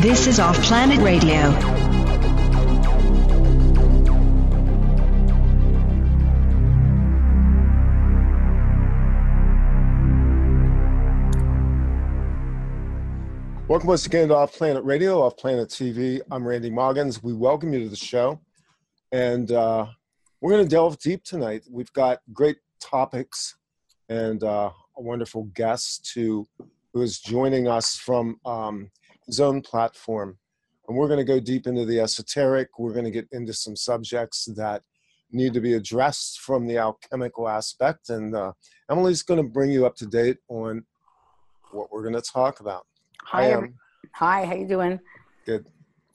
This is Off Planet Radio. Welcome once again to Off Planet Radio, Off Planet TV. I'm Randy Maugans. We welcome you to the show. And uh, we're going to delve deep tonight. We've got great topics and uh, a wonderful guest to, who is joining us from um, his own platform. And we're going to go deep into the esoteric. We're going to get into some subjects that need to be addressed from the alchemical aspect. And uh, Emily's going to bring you up to date on what we're going to talk about. Hi, hi. How you doing? Good.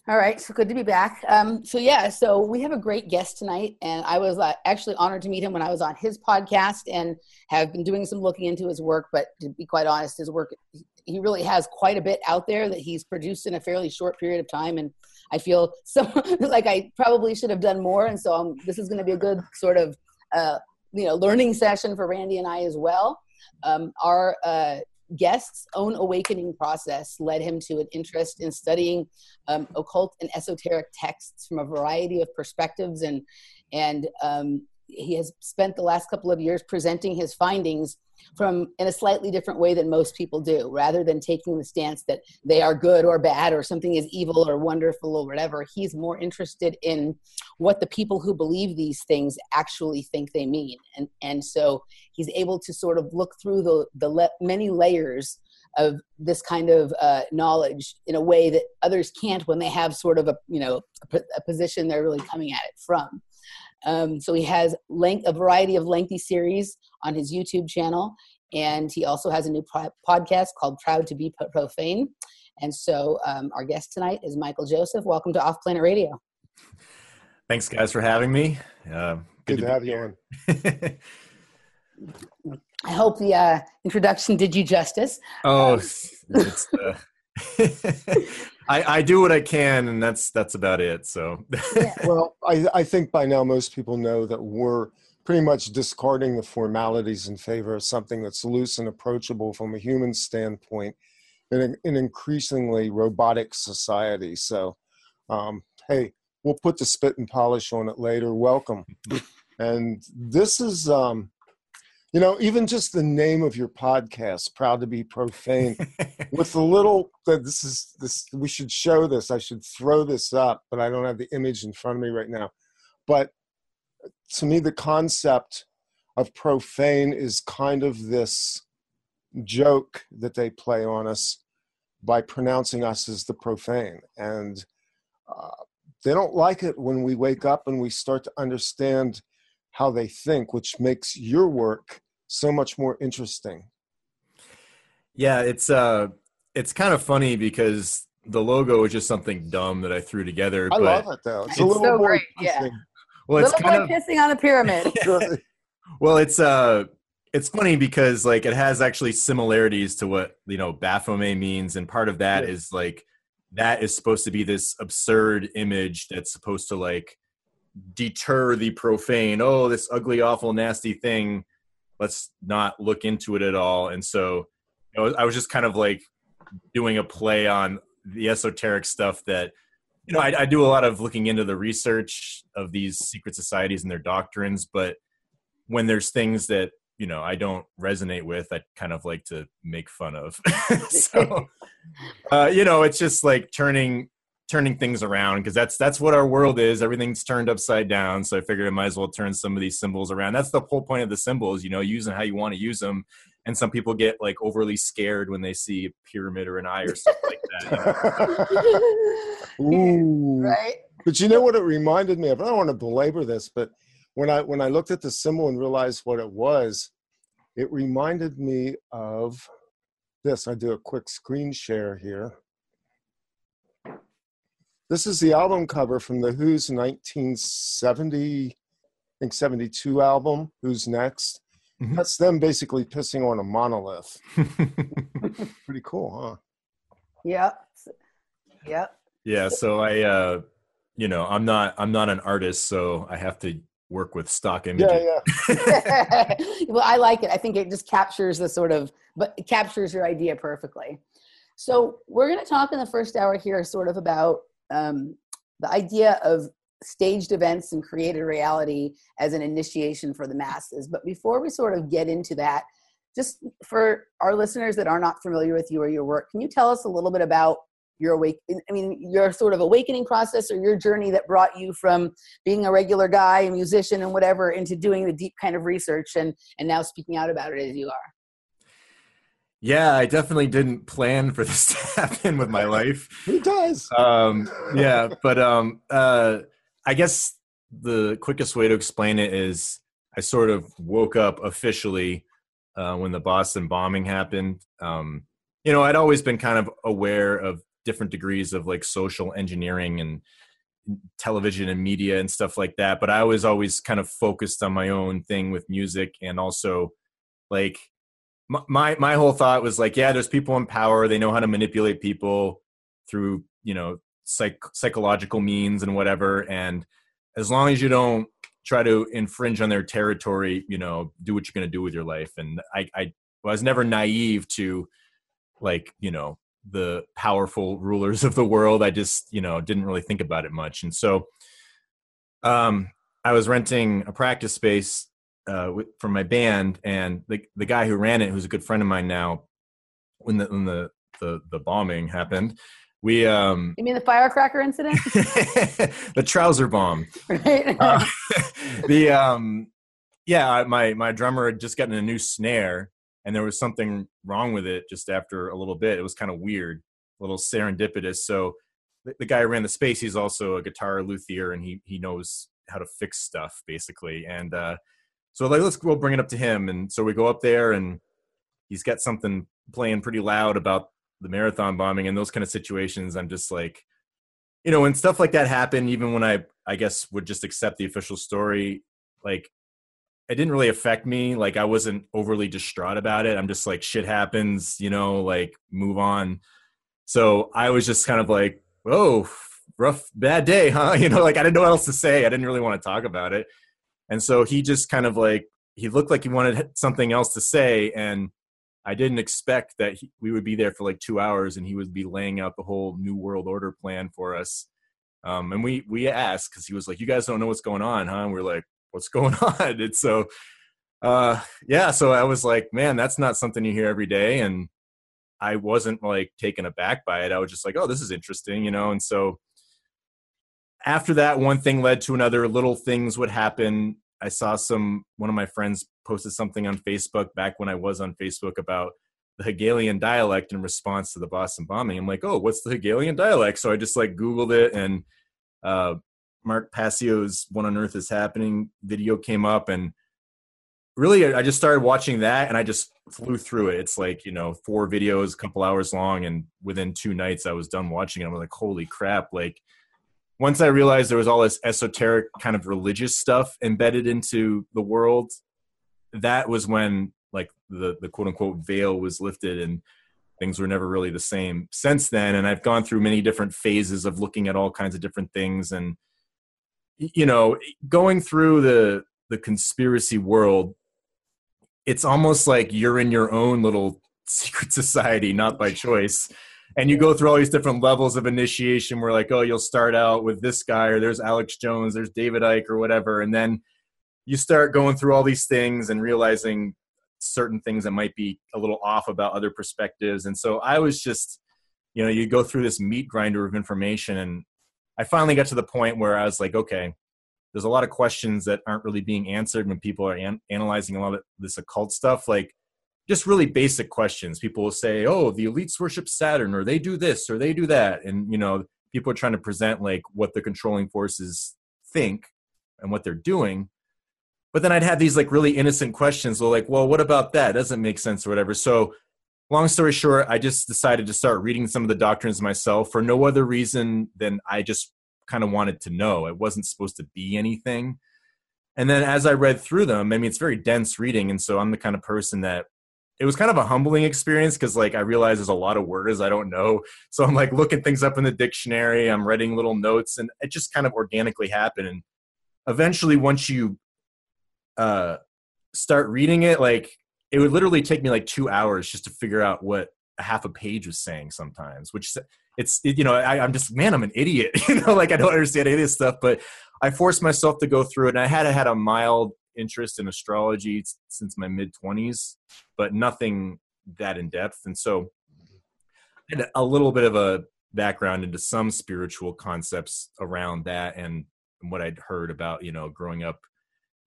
All right, so good to be back. Um, so yeah, so we have a great guest tonight, and I was uh, actually honored to meet him when I was on his podcast, and have been doing some looking into his work. But to be quite honest, his work he really has quite a bit out there that he's produced in a fairly short period of time, and I feel so like I probably should have done more. And so um, this is going to be a good sort of uh, you know learning session for Randy and I as well. Um, our uh, guest's own awakening process led him to an interest in studying um, occult and esoteric texts from a variety of perspectives and and um, he has spent the last couple of years presenting his findings from in a slightly different way than most people do rather than taking the stance that they are good or bad or something is evil or wonderful or whatever. He's more interested in what the people who believe these things actually think they mean. And and so he's able to sort of look through the the le- many layers of this kind of uh, knowledge in a way that others can't when they have sort of a you know a, a position they're really coming at it from um, so he has length, a variety of lengthy series on his YouTube channel, and he also has a new pro- podcast called "Proud to Be Profane." And so, um, our guest tonight is Michael Joseph. Welcome to Off Planet Radio. Thanks, guys, for having me. Uh, good, good, to, to have you on. I hope the uh, introduction did you justice. Oh, um, it's, uh, I, I do what I can, and that's that's about it. So, well, I I think by now most people know that we're pretty much discarding the formalities in favor of something that's loose and approachable from a human standpoint in an increasingly robotic society. So, um, hey, we'll put the spit and polish on it later. Welcome. and this is um, you know even just the name of your podcast proud to be profane with the little that this is this we should show this i should throw this up but i don't have the image in front of me right now. But to me the concept of profane is kind of this joke that they play on us by pronouncing us as the profane. And uh, they don't like it when we wake up and we start to understand how they think, which makes your work so much more interesting. Yeah, it's uh it's kind of funny because the logo is just something dumb that I threw together. I love it though. It's, it's a little so great. Yeah. Well, it's kind of pissing on the pyramid. well, it's uh it's funny because like it has actually similarities to what you know Baphomet means, and part of that yeah. is like that is supposed to be this absurd image that's supposed to like deter the profane oh this ugly awful nasty thing let's not look into it at all and so you know, i was just kind of like doing a play on the esoteric stuff that you know I, I do a lot of looking into the research of these secret societies and their doctrines but when there's things that you know I don't resonate with, I kind of like to make fun of. so, uh, you know, it's just like turning turning things around because that's that's what our world is. Everything's turned upside down. So I figured I might as well turn some of these symbols around. That's the whole point of the symbols, you know, using how you want to use them. And some people get like overly scared when they see a pyramid or an eye or something like that. Ooh. Right. But you know what it reminded me of? I don't want to belabor this, but when I when I looked at the symbol and realized what it was, it reminded me of this. I do a quick screen share here. This is the album cover from the Who's 1970, I think 72 album, Who's Next. Mhm. That's them basically pissing on a monolith. Pretty cool, huh? Yep. Yep. yeah so i uh you know i'm not i'm not an artist so i have to work with stock images Yeah, yeah. well, I like it. I think it just captures the sort of, but it captures your idea perfectly. So we're going to talk in the first hour here, sort of about um, the idea of staged events and created reality as an initiation for the masses. But before we sort of get into that, just for our listeners that are not familiar with you or your work, can you tell us a little bit about your awake i mean your sort of awakening process or your journey that brought you from being a regular guy a musician and whatever into doing the deep kind of research and and now speaking out about it as you are yeah i definitely didn't plan for this to happen with my life Who does? um yeah but um uh i guess the quickest way to explain it is i sort of woke up officially uh when the boston bombing happened um you know i'd always been kind of aware of different degrees of like social engineering and television and media and stuff like that but i was always kind of focused on my own thing with music and also like my my, whole thought was like yeah there's people in power. They know how to manipulate people through you know psych- psychological means and whatever. And as long as you don't try to infringe on their territory you know do what you're going to do with your life. And i i was never naive to like you know the powerful rulers of the world. I just you know didn't really think about it much. And so um i was renting a practice space uh with, for my band and the the guy who ran it who's a good friend of mine now when the when the the, the bombing happened we um you mean the firecracker incident? The trouser bomb. Right. Uh, the um yeah my my drummer had just gotten a new snare and there was something wrong with it just after a little bit. It was kind of weird a little serendipitous. So the, the guy who ran the space he's also a guitar luthier and he he knows how to fix stuff basically. And uh so like let's go bring it up to him. And so we go up there and he's got something playing pretty loud about the marathon bombing and those kind of situations. I'm just like you know when stuff like that happened, even when i i guess would just accept the official story like it didn't really affect me. Like i wasn't overly distraught about it. I'm just like shit happens you know like move on. So i was just kind of like oh rough bad day huh? You know like i didn't know what else to say. I didn't really want to talk about it and so he just kind of like he looked like he wanted something else to say and i didn't expect that he, we would be there for like two hours and he would be laying out the whole new world order plan for us. Um, and we we asked because he was like you guys don't know what's going on huh? And we're like what's going on? And so uh yeah so i was like man that's not something you hear every day. And i wasn't like taken aback by it. I was just like oh this is interesting you know? And so after that one thing led to another. Little things would happen. I saw some one of my friends posted something on facebook back when i was on facebook about the hegelian dialect in response to the boston bombing. I'm like oh what's the hegelian dialect? So i just like googled it and uh mark passio's what on earth is happening video came up and really i just started watching that and i just flew through it. It's like you know four videos a couple hours long and within two nights i was done watching it. I'm like holy crap. Like once I realized there was all this esoteric kind of religious stuff embedded into the world, that was when like the the quote unquote veil was lifted and things were never really the same since then. And I've gone through many different phases of looking at all kinds of different things and you know, going through the the conspiracy world, it's almost like you're in your own little secret society, not by choice and you go through all these different levels of initiation where like oh you'll start out with this guy or there's alex jones there's david icke or whatever. And then you start going through all these things and realizing certain things that might be a little off about other perspectives. And so i was just you know you go through this meat grinder of information and i finally got to the point where i was like okay there's a lot of questions that aren't really being answered when people are an- analyzing a lot of this occult stuff. Like just really basic questions. People will say, "Oh, the elites worship Saturn, or they do this, or they do that," and you know, people are trying to present like what the controlling forces think and what they're doing. But then I'd have these like really innocent questions, like, "Well, what about that? Doesn't make sense, or whatever." So, long story short, I just decided to start reading some of the doctrines myself for no other reason than I just kind of wanted to know. It wasn't supposed to be anything. and then as I read through them, I mean, it's very dense reading. And so I'm the kind of person that it was kind of a humbling experience because like I realize there's a lot of words I don't know. So I'm like looking things up in the dictionary, I'm writing little notes, and it just kind of organically happened. And eventually, once you uh, start reading it, like it would literally take me like two hours just to figure out what a half a page was saying sometimes, which it's, it, you know, I, I'm just, man, I'm an idiot, you know, like I don't understand any of this stuff, but I forced myself to go through it and I had had a mild interest in astrology since my mid 20s, but nothing that in depth. And so I had a little bit of a background into some spiritual concepts around that and what I'd heard about, you know, growing up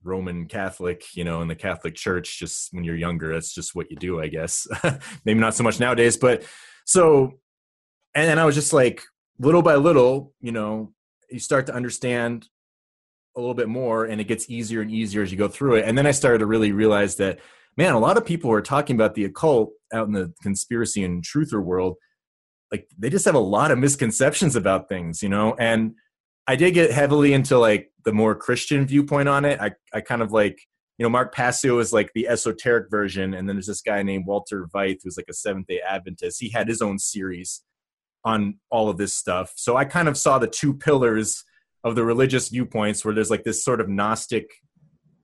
Roman Catholic, you know, in the Catholic Church, just when you're younger, that's just what you do, I guess. Maybe not so much nowadays, but so, and then I was just like, little by little, you know, you start to understand a little bit more and it gets easier and easier as you go through it. And then I started to really realize that, man, a lot of people are talking about the occult out in the conspiracy and truther world. Like they just have a lot of misconceptions about things, you know, and I did get heavily into like the more Christian viewpoint on it. I, I kind of like, you know, Mark Passio is like the esoteric version. And then there's this guy named Walter Veith, who's like a Seventh day Adventist. He had his own series on all of this stuff. So I kind of saw the two pillars of the religious viewpoints where there's like this sort of Gnostic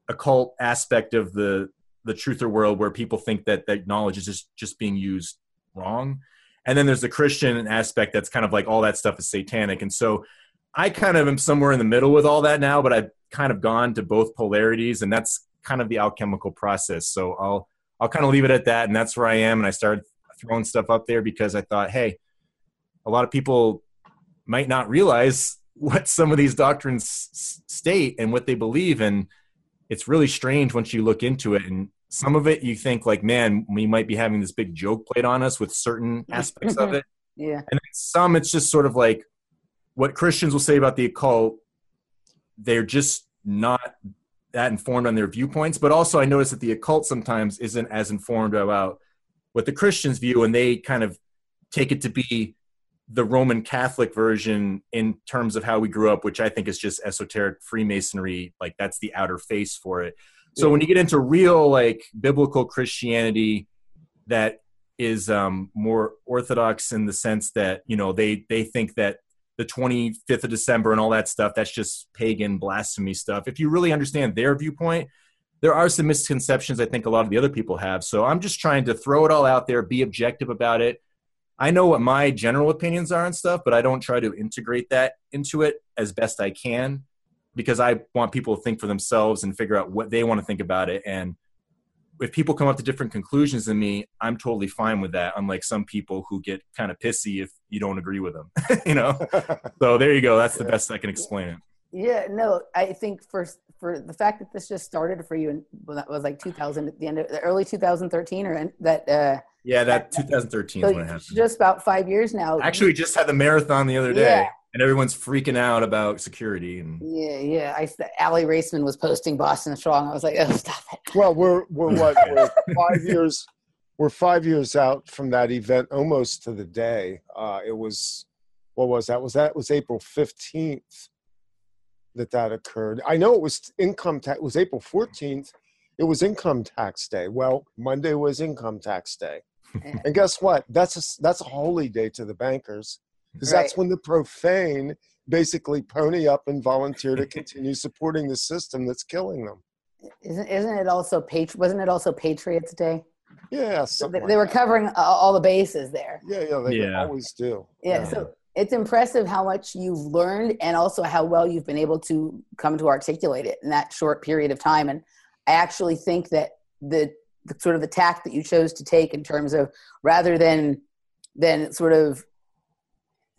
occult aspect of the the truther world where people think that that knowledge is just just being used wrong and then there's the christian aspect that's kind of like all that stuff is satanic and so I kind of am somewhere in the middle with all that now, but I've kind of gone to both polarities, and that's kind of the alchemical process. So I'll I'll kind of leave it at that, and that's where I am. And I started throwing stuff up there because I thought, hey, a lot of people might not realize what some of these doctrines state and what they believe, and it's really strange once you look into it. And some of it, you think like, man, we might be having this big joke played on us with certain aspects of it. Yeah. And some, it's just sort of like what Christians will say about the occult, they're just not that informed on their viewpoints. But also, I notice that the occult sometimes isn't as informed about what the Christians view, and they kind of take it to be the Roman Catholic version in terms of how we grew up, which I think is just esoteric Freemasonry. Like that's the outer face for it. So when you get into real like biblical Christianity, that is um, more orthodox in the sense that you know they they think that the 25th of December and all that stuff. That's just pagan blasphemy stuff. If you really understand their viewpoint, there are some misconceptions I think a lot of the other people have. So I'm just trying to throw it all out there, be objective about it. I know what my general opinions are and stuff, but I don't try to integrate that into it as best I can because I want people to think for themselves and figure out what they want to think about it. And if people come up to different conclusions than me, I'm totally fine with that. Unlike some people who get kind of pissy if you don't agree with them, you know. so there you go. That's the best I can explain it. Yeah, no, I think for for the fact that this just started for you and well, that was like 2000 at the end of the early 2013 or that uh yeah that, that 2013 so is when it happened. just about five years now. Actually we just had the marathon the other day yeah. and everyone's freaking out about security and yeah yeah i Aly raisman was posting boston strong. I was like oh stop it. Well we're we're what we're five years we're five years out from that event almost to the day. Uh it was what was that? Was that was april 15th that that occurred i know it was income tax it was april 14th it was income tax day well monday was income tax day and guess what that's a that's a holy day to the bankers because right. that's when the profane basically pony up and volunteer to continue supporting the system that's killing them. Isn't isn't it also patri- Wasn't it also Patriots Day? Yeah, they, they, were covering all the bases there. Yeah, yeah, they yeah. always do. Yeah, yeah, so it's impressive how much you've learned and also how well you've been able to come to articulate it in that short period of time. And I actually think that the, the sort of the tact that you chose to take in terms of rather than than sort of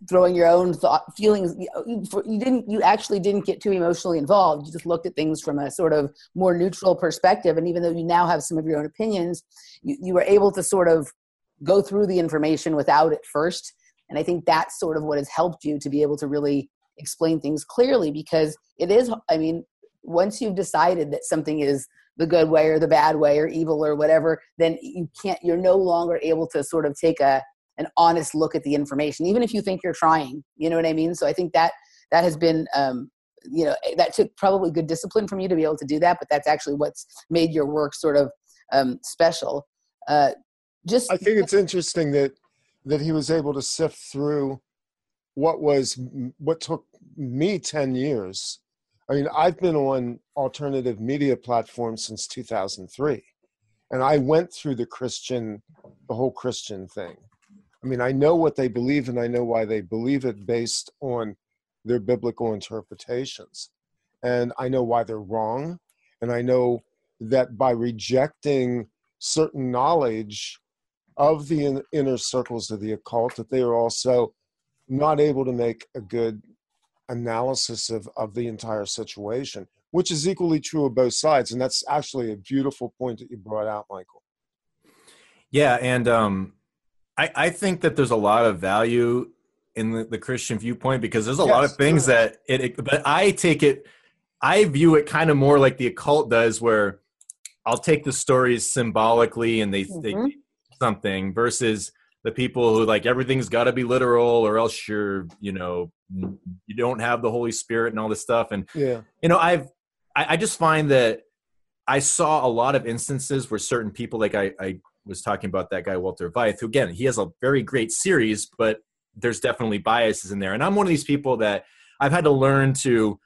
throwing your own thought feelings you didn't you actually didn't get too emotionally involved. You just looked at things from a sort of more neutral perspective. And even though you now have some of your own opinions you, you were able to sort of go through the information without it first and i think that's sort of what has helped you to be able to really explain things clearly because it is i mean once you've decided that something is the good way or the bad way or evil or whatever then you can't you're no longer able to sort of take a an honest look at the information, even if you think you're trying. You know what I mean? So I think that that has been um, you know that took probably good discipline from you to be able to do that but that's actually what's made your work sort of um, special uh, just I think it's interesting that that he was able to sift through what was what took me 10 years. I mean, I've been on alternative media platforms since 2003. And I went through the Christian the whole Christian thing. I mean, I know what they believe and I know why they believe it based on their biblical interpretations. And I know why they're wrong. And I know that by rejecting certain knowledge of the in, inner circles of the occult, that they are also not able to make a good analysis of, of the entire situation, which is equally true of both sides. And that's actually a beautiful point that you brought out, Michael. Yeah. And um, I, I think that there's a lot of value in the, the Christian viewpoint because there's a yes, lot of things sure. that it, it, but I take it, I view it kind of more like the occult does, where I'll take the stories symbolically and they, mm-hmm. they something versus the people who like everything's got to be literal or else you're you know you don't have the holy spirit and all this stuff. And yeah. you know i've i, I just find that i saw a lot of instances where certain people like i i was talking about that guy walter veith who again he has a very great series but there's definitely biases in there. And i'm one of these people that i've had to learn to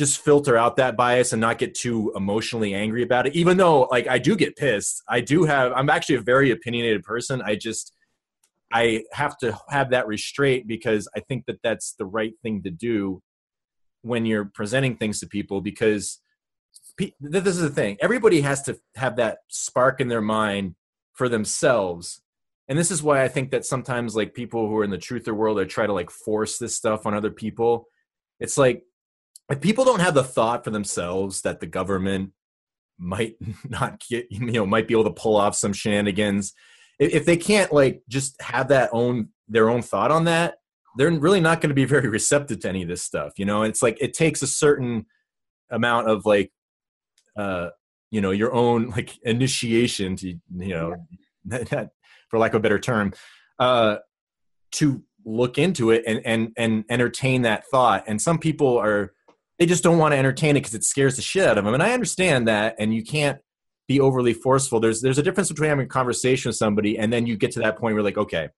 just filter out that bias and not get too emotionally angry about it. Even though like i do get pissed i do have i'm actually a very opinionated person. I just i have to have that restraint because i think that that's the right thing to do when you're presenting things to people because this is the thing. Everybody has to have that spark in their mind for themselves. And this is why i think that sometimes like people who are in the truther world they try to like force this stuff on other people. It's like if people don't have the thought for themselves that the government might not get you know might be able to pull off some shenanigans. If they can't like just have that own their own thought on that they're really not going to be very receptive to any of this stuff you know? It's like it takes a certain amount of like uh you know your own like initiation to you know yeah. for lack of a better term uh to look into it and and and entertain that thought. And some people are they just don't want to entertain it because it scares the shit out of them. And I understand that, and you can't be overly forceful. There's there's a difference between having a conversation with somebody and then you get to that point where you're like, okay,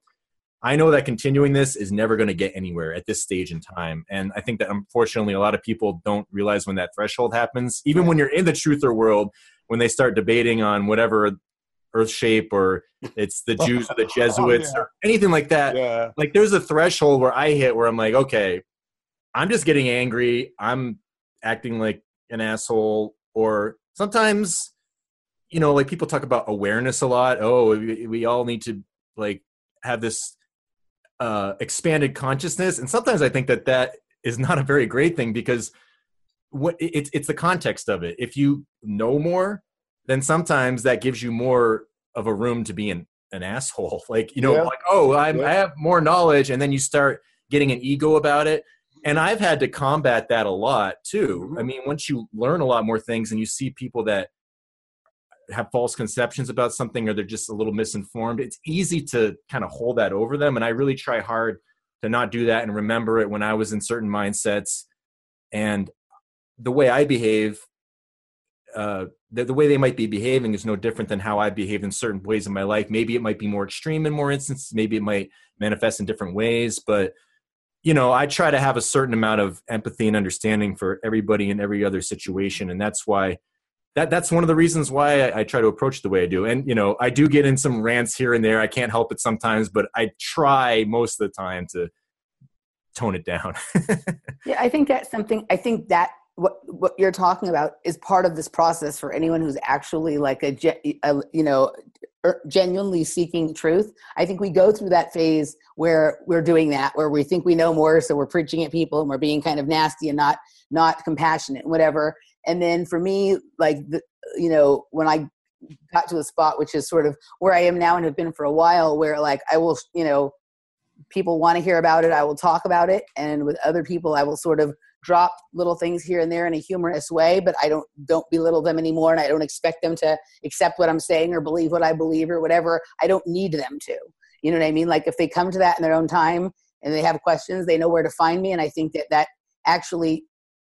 I know that continuing this is never going to get anywhere at this stage in time. And I think that unfortunately a lot of people don't realize when that threshold happens. Even when you're in the truther world, when they start debating on whatever earth shape or it's the Jews or the oh, Jesuits oh, yeah. or anything like that. Yeah. Like there's a threshold where I hit where I'm like, okay, I'm just getting angry. I'm acting like an asshole. Or sometimes, you know, like people talk about awareness a lot. Oh, we, we all need to like have this uh, expanded consciousness. And sometimes I think that that is not a very great thing because what it's it's the context of it. If you know more, then sometimes that gives you more of a room to be an, an asshole. Like you know, yeah. like oh, I'm, yeah. I have more knowledge, and then you start getting an ego about it and I've had to combat that a lot too. Mm-hmm. I mean, once you learn a lot more things and you see people that have false conceptions about something or they're just a little misinformed, it's easy to kind of hold that over them. And I really try hard to not do that and remember it when I was in certain mindsets and the way I behave. Uh, the, the way they might be behaving is no different than how I behave in certain ways in my life. Maybe it might be more extreme in more instances. Maybe it might manifest in different ways, but you know, I try to have a certain amount of empathy and understanding for everybody in every other situation, and that's why that that's one of the reasons why I, I, try to approach the way I do. And you know, I do get in some rants here and there. I can't help it sometimes, but I try most of the time to tone it down. yeah, I think that's something. I think that what what you're talking about is part of this process for anyone who's actually like a, a you know Er, genuinely seeking truth i think we go through that phase where we're doing that where we think we know more so we're preaching at people and we're being kind of nasty and not not compassionate whatever. And then for me like the, you know when i got to a spot which is sort of where i am now and have been for a while where like i will you know people want to hear about it i will talk about it and with other people i will sort of drop little things here and there in a humorous way but i don't don't belittle them anymore and i don't expect them to accept what i'm saying or believe what i believe or whatever i don't need them to you know what i mean like if they come to that in their own time and they have questions they know where to find me and i think that that actually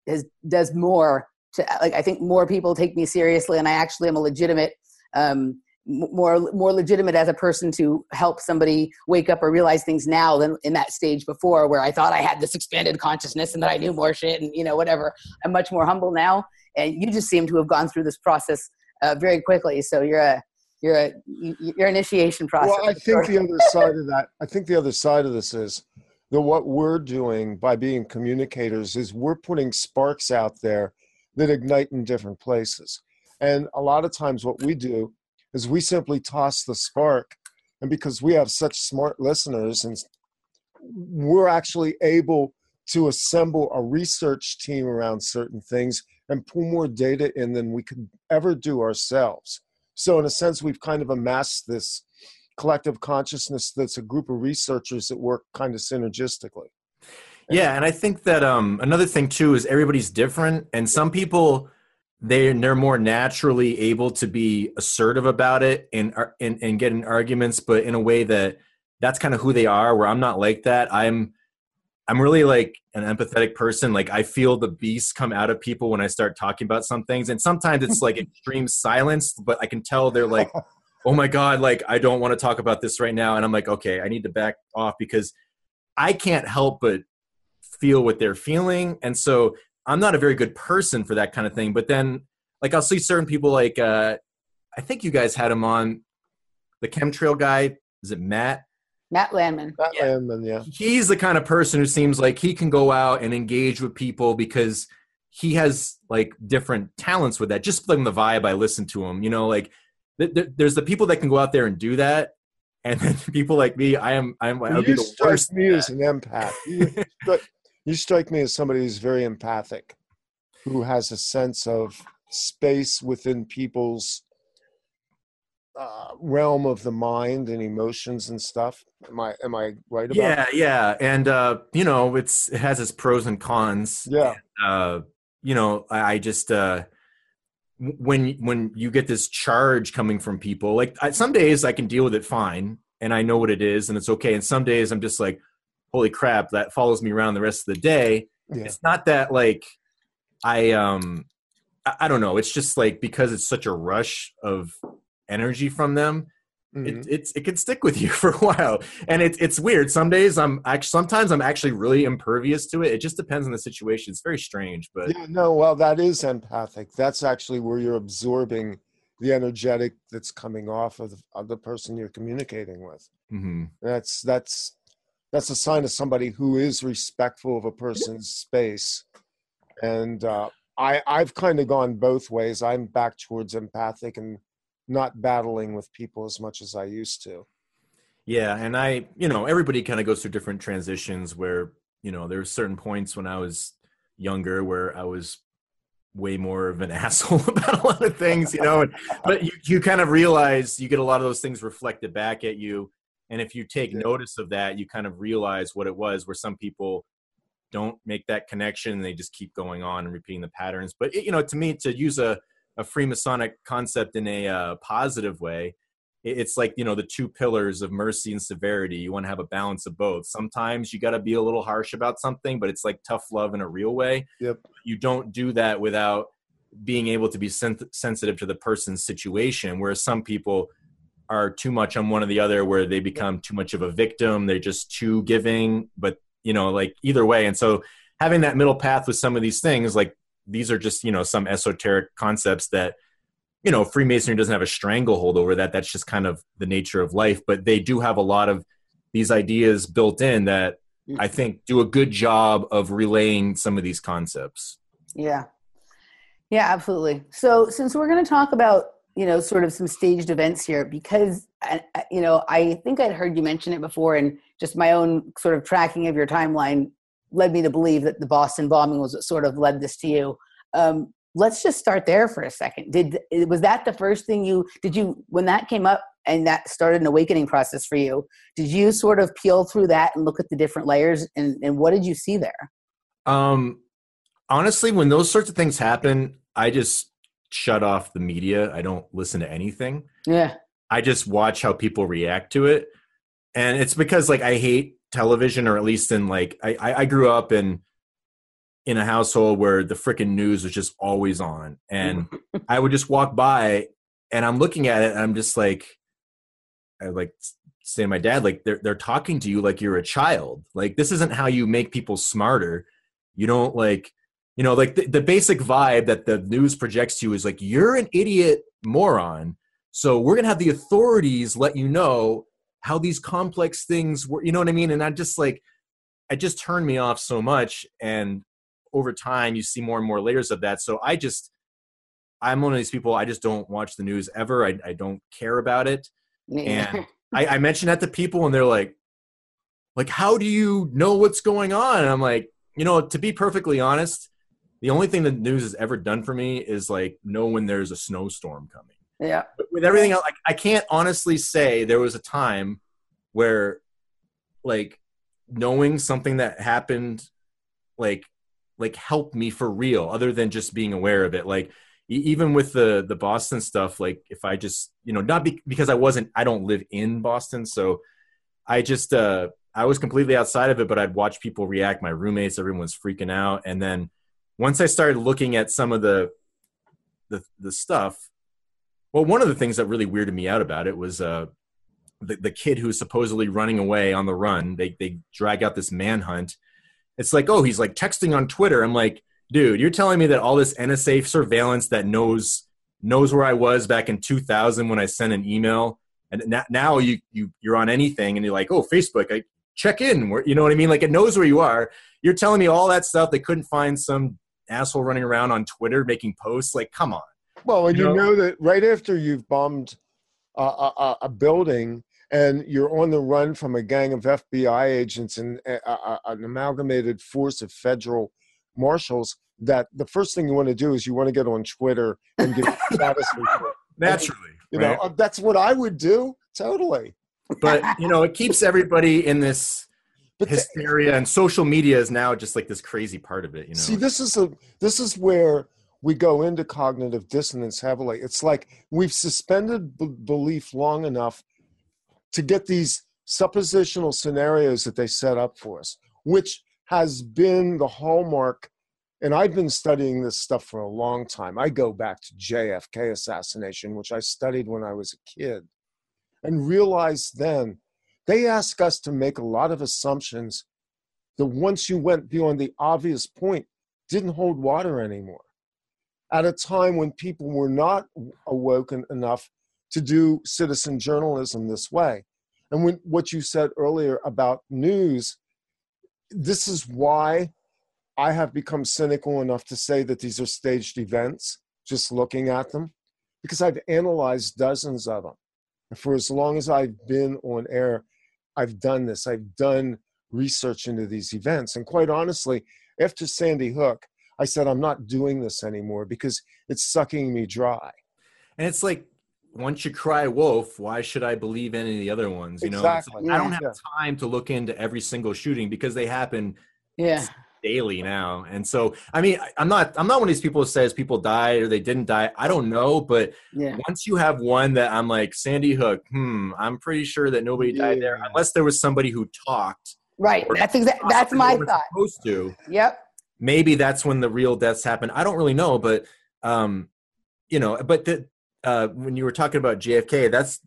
has does more to like I think more people take me seriously, and I actually am a legitimate. Um, more more legitimate as a person to help somebody wake up or realize things now than in that stage before where I thought I had this expanded consciousness and that I knew more shit and you know whatever. I'm much more humble now, and you just seem to have gone through this process uh, very quickly. So you're a you're a your initiation process. Well, I think the other side of that, I think the other side of this is that what we're doing by being communicators is we're putting sparks out there that ignite in different places. And a lot of times, what we do is we simply toss the spark. And because we have such smart listeners, and we're actually able to assemble a research team around certain things and pull more data in than we could ever do ourselves. So, in a sense, we've kind of amassed this collective consciousness that's a group of researchers that work kind of synergistically. Yeah, and I think that um, another thing too is everybody's different, and some people they they're more naturally able to be assertive about it and uh, and and get in arguments, but in a way that that's kind of who they are. Where I'm not like that. I'm I'm really like an empathetic person. Like I feel the beast come out of people when I start talking about some things, and sometimes it's like extreme silence, but I can tell they're like, "Oh my god!" Like I don't want to talk about this right now, and I'm like, "Okay, I need to back off because I can't help but feel what they're feeling, and so I'm not a very good person for that kind of thing. But then, like, I'll see certain people, like, uh, I think you guys had him on the chemtrail guy. Is it Matt? Matt Landman. Matt yeah. Landman, yeah. He's the kind of person who seems like he can go out and engage with people because he has like different talents with that. Just from the vibe I listen to him, you know, like th- th- there's the people that can go out there and do that, and then people like me, I am, I'm, well, you strike me as an empath. You, you strike me as somebody who's very empathic, who has a sense of space within people's uh, realm of the mind and emotions and stuff. Am I am I right about? Yeah, that? yeah, and uh, you know, it's it has its pros and cons. Yeah. And, uh, you know, I, I just uh, when when you get this charge coming from people, like I, some days I can deal with it fine, and I know what it is, and it's okay. And some days I'm just like, holy crap, that follows me around the rest of the day. Yeah. It's not that like I um I, I, don't know. It's just like because it's such a rush of energy from them. Mm-hmm. It, it's it can stick with you for a while, and it's it's weird. Some days I'm actually sometimes I'm actually really impervious to it. It just depends on the situation. It's very strange, but yeah, no, well, that is empathic. That's actually where you're absorbing the energetic that's coming off of the, of the person you're communicating with. Mm-hmm. That's that's that's a sign of somebody who is respectful of a person's space. And uh, I, I've kind of gone both ways. I'm back towards empathic and not battling with people as much as I used to. Yeah, and I, you know, everybody kind of goes through different transitions where, you know, there were certain points when I was younger where I was way more of an asshole about a lot of things, you know, and, but you, you kind of realize you get a lot of those things reflected back at you and if you take notice of that, you kind of realize what it was, where some people don't make that connection they just keep going on and repeating the patterns. But, you know, to me, to use a, a Freemasonic concept in a uh, positive way, it's like you know the two pillars of mercy and severity. You want to have a balance of both. Sometimes you got to be a little harsh about something but it's like tough love in a real way. Yep. You don't do that without being able to be sen- sensitive to the person's situation whereas some people are too much on one or the other where they become too much of a victim. They're just too giving but you know like either way. And so having that middle path with some of these things like these are just you know some esoteric concepts that you know freemasonry doesn't have a stranglehold over that. That's just kind of the nature of life. But they do have a lot of these ideas built in that mm. i think do a good job of relaying some of these concepts. Yeah. Yeah absolutely. So since we're going to talk about you know sort of some staged events here because you know i think i'd heard you mention it before and just my own sort of tracking of your timeline led me to believe that the boston bombing was what sort of led this to you. Um, let's just start there for a second. Did was that the first thing you did you when that came up and that started an awakening process for you did you sort of peel through that and look at the different layers and, and what did you see there? Um honestly when those sorts of things happen i just shut off the media. I don't listen to anything. Yeah. I just watch how people react to it. And it's because like I hate television or at least in like I, I grew up in in a household where the freaking news was just always on and i would just walk by and i'm looking at it and i'm just like i like say to my dad like they're, they're talking to you like you're a child like this isn't how you make people smarter you don't like you know like the, the basic vibe that the news projects to you is like you're an idiot moron so we're gonna have the authorities let you know how these complex things were you know what i mean? And i just like it just turned me off so much and over time you see more and more layers of that. So i just i'm one of these people i just don't watch the news ever. I, I don't care about it. And I, I mentioned that to people and they're like like how do you know what's going on? And i'm like you know to be perfectly honest the only thing the news has ever done for me is like know when there's a snowstorm coming yeah. But with everything else, like, I can't honestly say there was a time where, like, knowing something that happened, like, like helped me for real, other than just being aware of it. Like, even with the the Boston stuff, like, if I just, you know, not be, because I wasn't, I don't live in Boston, so I just, uh, I was completely outside of it, but I'd watch people react. My roommates, everyone's freaking out, and then once I started looking at some of the the the stuff well, one of the things that really weirded me out about it was uh, the, the kid who's supposedly running away on the run. They, they drag out this manhunt. It's like, oh, he's like texting on Twitter. I'm like, dude, you're telling me that all this NSA surveillance that knows knows where I was back in 2000 when I sent an email, and now you you you're on anything, and you're like, oh, Facebook, I check in. Where you know what I mean? Like it knows where you are. You're telling me all that stuff. They couldn't find some asshole running around on Twitter making posts. Like, come on. Well, and You you know? know, that right after you've bombed a, a, a- building and you're on the run from a gang of FBI agents and a, an amalgamated force of federal marshals, that the first thing you want to do is you want to get on Twitter and give status report. Naturally, You know, right? uh, that's what I would do. Totally. but you know, it keeps everybody in this But the- hysteria, and social media is now just like this crazy part of it. You know, See, this is a this is where we go into cognitive dissonance heavily. It's like we've suspended b- belief long enough to get these suppositional scenarios that they set up for us, which has been the hallmark. And I've been studying this stuff for a long time. I go back to JFK assassination, which I studied when I was a kid, and realized then they ask us to make a lot of assumptions that once you went beyond the obvious point didn't hold water anymore. At a time when people were not awoken enough to do citizen journalism this way. And when what you said earlier about news this is why i have become cynical enough to say that these are staged events just looking at them because i've analyzed dozens of them. And for as long as i've been on air i've done this i've done research into these events and quite honestly after sandy hook I said, I'm not doing this anymore because it's sucking me dry. and it's like once you cry wolf, why should I believe any of the other ones? You know, It's Exactly. like, I don't have Yeah. time to look into every single shooting because they happen Yeah. Daily now. And so, I mean, I- I'm not I'm not one of these people who says people died or they didn't die. I don't know, but Yeah. once you have one that I'm like Sandy Hook, hmm, I'm pretty sure that nobody died there unless there was somebody who talked. Right. That's exactly that's my thought. Supposed to. Yep. maybe that's when the real deaths happen. I don't really know, but um, you know, but the, uh, when you were talking about JFK, that's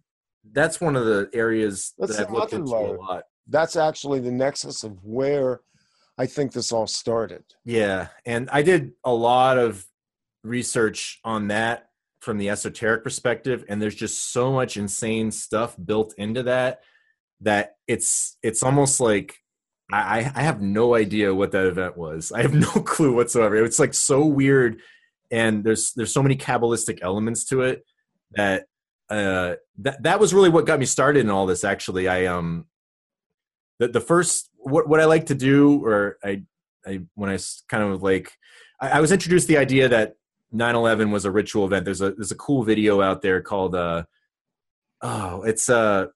that's one of the areas That's that I've looked another into a lot. That's actually the nexus of where I think this all started. Yeah, and I did a lot of research on that from the esoteric perspective, and there's just so much insane stuff built into that that it's it's almost like I, I have no idea what that event was. I have no clue whatsoever. It's like so weird, and there's there's so many kabbalistic elements to it that uh, that that was really what got me started in all this. Actually, I um the the first what what I like to do, or I I when I kind of like I, I was introduced the idea that 9/11 was a ritual event. There's a there's a cool video out there called uh oh it's uh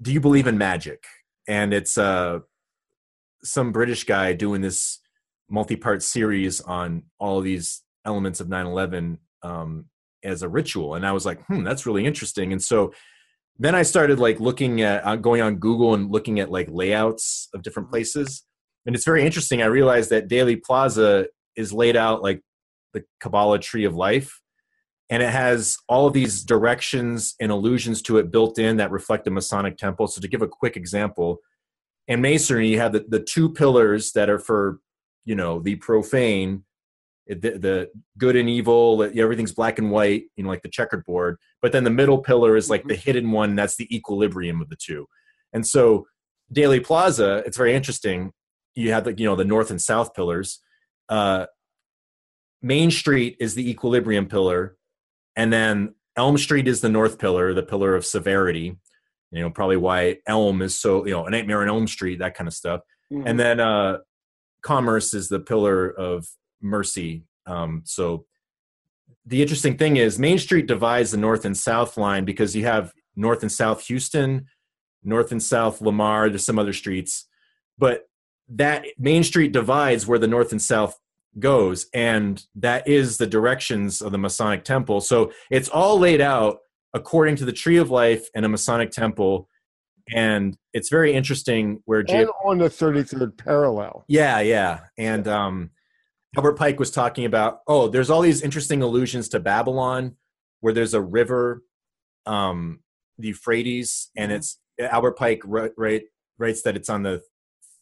do you believe in magic and it's uh some British guy doing this multi-part series on all these elements of 9/11 um, as a ritual, and I was like, hmm, that's really interesting. And so then I started like looking at uh, going on Google and looking at like layouts of different places, and it's very interesting. I realized that Dealey Plaza is laid out like the Kabbalah tree of life, and it has all of these directions and allusions to it built in that reflect the Masonic temple. So to give a quick example, in Masonry, you have the, the two pillars that are for you know the profane the, the good and evil everything's black and white you know like the checkered board. But then the middle pillar is like the mm-hmm. hidden one that's the equilibrium of the two. And so Dealey Plaza it's very interesting. You have the you know the north and south pillars. Uh, main street is the equilibrium pillar and then elm street is the north pillar the pillar of severity you know probably why elm is so you know a nightmare on elm street that kind of stuff. Mm-hmm. and then uh commerce is the pillar of mercy. Um, so the interesting thing is Main Street divides the north and south line because you have north and south Houston, north and south Lamar. There's some other streets, but that Main Street divides where the north and south goes, and that is the directions of the Masonic Temple. So it's all laid out according to the Tree of Life and a Masonic Temple and it's very interesting where J- and on the 33rd parallel yeah yeah and um albert pike was talking about oh there's all these interesting allusions to babylon where there's a river um the euphrates and mm-hmm. it's albert pike right, writes that it's on the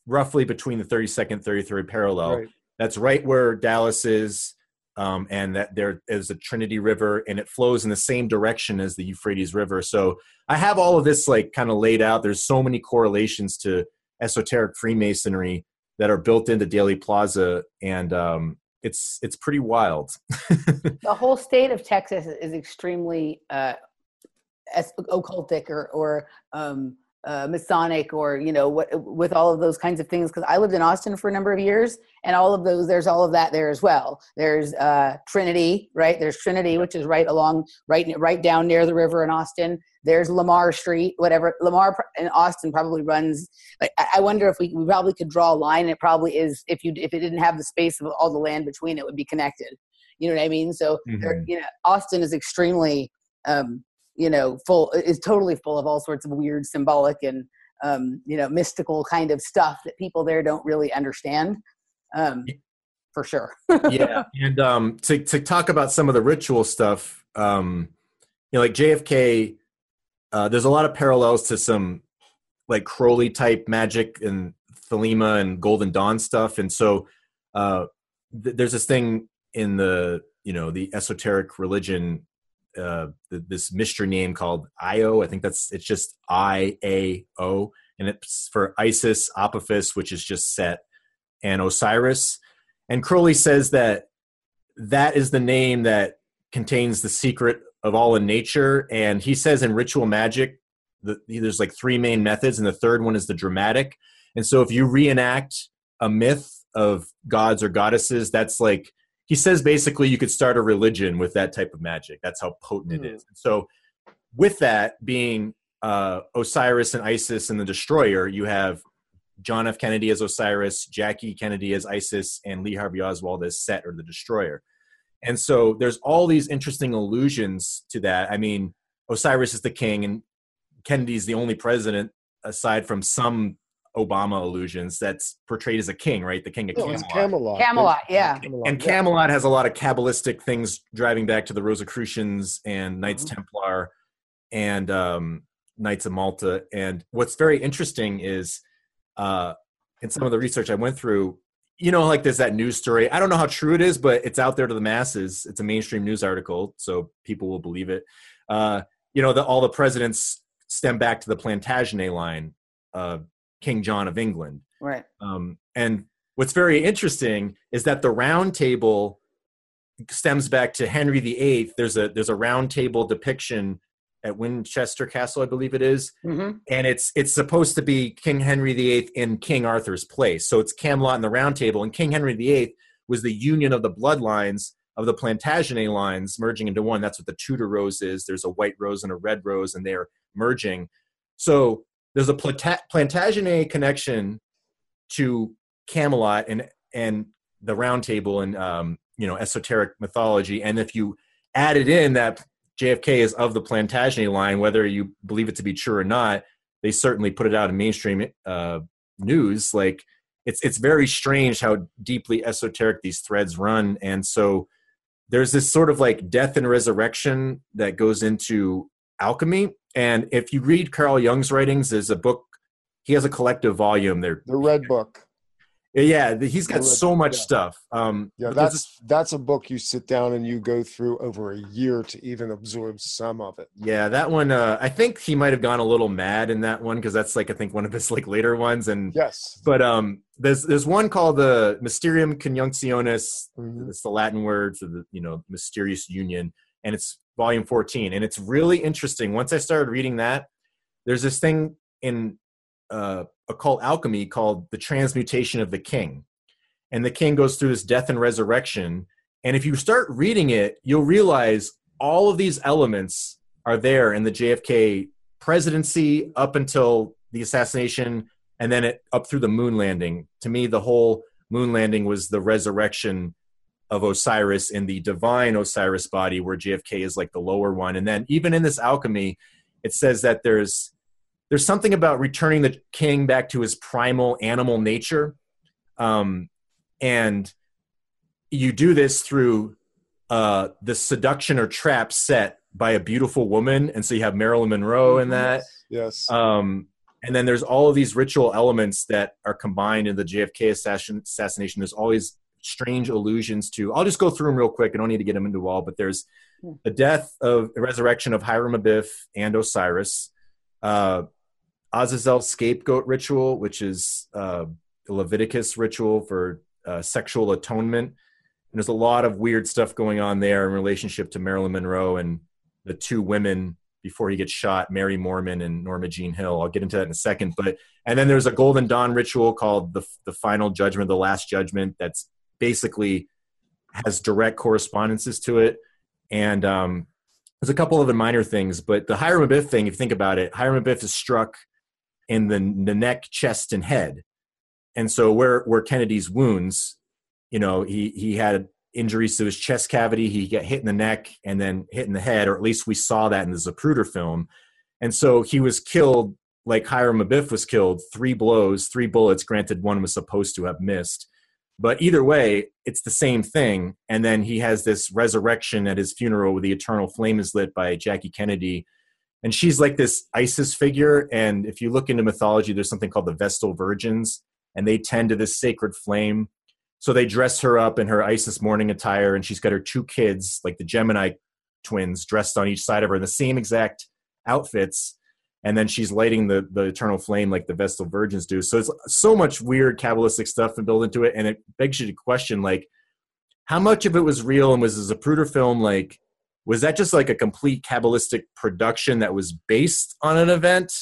roughly between the 32nd 33rd parallel right. that's right where dallas is um, and that there is a Trinity River, and it flows in the same direction as the Euphrates River. So I have all of this like kind of laid out. There's so many correlations to esoteric Freemasonry that are built into Dealey Plaza, and um, it's it's pretty wild. the whole state of Texas is extremely uh, occultic or or um, uh, Masonic or you know what with all of those kinds of things because I lived in Austin for a number of years and all of those there's all of that there as well. There's uh, Trinity, right? There's Trinity, which is right along right right down near the river in Austin. There's Lamar Street, whatever Lamar in Austin probably runs. Like, I wonder if we, we probably could draw a line. It probably is if you if it didn't have the space of all the land between it would be connected. You know what I mean? So mm-hmm. you know Austin is extremely um, you know full is totally full of all sorts of weird symbolic and um, you know mystical kind of stuff that people there don't really understand um, for sure. Yeah and um, to, to talk about some of the ritual stuff um, you know like jfk uh, there's a lot of parallels to some like crowley type magic and thelema and golden dawn stuff and so uh, th- there's this thing in the you know the esoteric religion uh, this mystery name called Io. I think that's it's just I A O, and it's for Isis, Apophis, which is just Set, and Osiris. And Crowley says that that is the name that contains the secret of all in nature. And he says in ritual magic, the, there's like three main methods, and the third one is the dramatic. And so if you reenact a myth of gods or goddesses, that's like he says basically you could start a religion with that type of magic. That's how potent mm. it is. So, with that being uh, Osiris and Isis and the Destroyer, you have John F. Kennedy as Osiris, Jackie Kennedy as Isis, and Lee Harvey Oswald as Set or the Destroyer. And so there's all these interesting allusions to that. I mean, Osiris is the king, and Kennedy's the only president aside from some Obama illusions that's portrayed as a king, right? The king of Camelot. Camelot. Camelot, yeah. And Camelot has a lot of Kabbalistic things driving back to the Rosicrucians and Knights mm-hmm. Templar and um, Knights of Malta. And what's very interesting is uh, in some of the research I went through, you know, like there's that news story. I don't know how true it is, but it's out there to the masses. It's a mainstream news article, so people will believe it. Uh, you know, that all the presidents stem back to the Plantagenet line. Uh, King John of England. Right. Um, and what's very interesting is that the round table stems back to Henry VIII. There's a there's a round table depiction at Winchester Castle, I believe it is. Mm-hmm. and it's it's supposed to be King Henry VIII in King Arthur's place. So it's Camelot and the Round Table, and King Henry VIII was the union of the bloodlines of the Plantagenet lines merging into one. That's what the Tudor rose is. There's a white rose and a red rose, and they're merging. So there's a Plantagenet connection to Camelot and and the Round Table and um, you know esoteric mythology, and if you added in that JFK is of the Plantagenet line, whether you believe it to be true or not, they certainly put it out in mainstream uh, news. Like it's it's very strange how deeply esoteric these threads run and so there's this sort of like death and resurrection that goes into alchemy and if you read carl jung's writings there's a book he has a collective volume there the red book yeah he's got so much yeah. stuff um yeah that's that's a book you sit down and you go through over a year to even absorb some of it Yeah, that one. Uh, I think he might have gone a little mad in that one because that's like I think one of his like later ones. And yes but um, there's there's one called the Mysterium Conjunctionis. Mhm. It's the Latin word for the you know mysterious union, and it's volume 14, and it's really interesting. Once I started reading that, there's this thing in uh, occult alchemy called the transmutation of the king, and the king goes through this death and resurrection. And if you start reading it, you'll realize all of these elements are there in the JFK presidency up until the assassination and then it up through the moon landing. To me, the whole moon landing was the resurrection of Osiris in the divine Osiris body, where JFK is like the lower one. And then even in this alchemy, it says that there's there's something about returning the king back to his primal animal nature, um, and you do this through uh, the seduction or trap set by a beautiful woman, and so you have Marilyn Monroe in that. yes Um, and then there's all of these ritual elements that are combined in the JFK assassin, assassination. There's always strange allusions to. I'll just go through them real quick. I don't need to get them into all, but there's the death of the resurrection of Hiram Abiff and Osiris, uh, Azazel scapegoat ritual, which is uh, a Leviticus ritual for uh, sexual atonement. And there's a lot of weird stuff going on there in relationship to Marilyn Monroe and the two women before he gets shot, Mary Moorman and Norma Jean Hill. I'll get into that in a second. But and then there's a Golden Dawn ritual called the the Final Judgment, the Last Judgment. That's basically has direct correspondences to it. And um, there's a couple other minor things, but the Hiram Abiff thing, if you think about it, Hiram Abiff is struck in the, the neck, chest, and head. And so where where Kennedy's wounds, you know, he he had injuries to his chest cavity, he got hit in the neck and then hit in the head, or at least we saw that in the Zapruder film. And so he was killed like Hiram Abiff was killed, three blows, three bullets. Granted, one was supposed to have missed. But either way, it's the same thing. And then he has this resurrection at his funeral where the eternal flame is lit by Jackie Kennedy. And she's like this Isis figure. And if you look into mythology, there's something called the Vestal Virgins, and they tend to this sacred flame. So they dress her up in her Isis mourning attire, and she's got her two kids, like the Gemini twins, dressed on each side of her in the same exact outfits. And then she's lighting the, the eternal flame like the Vestal Virgins do. So it's so much weird Kabbalistic stuff to build into it. And it begs you to question, like, how much of it was real and was a Zapruder film like was that just like a complete Kabbalistic production that was based on an event?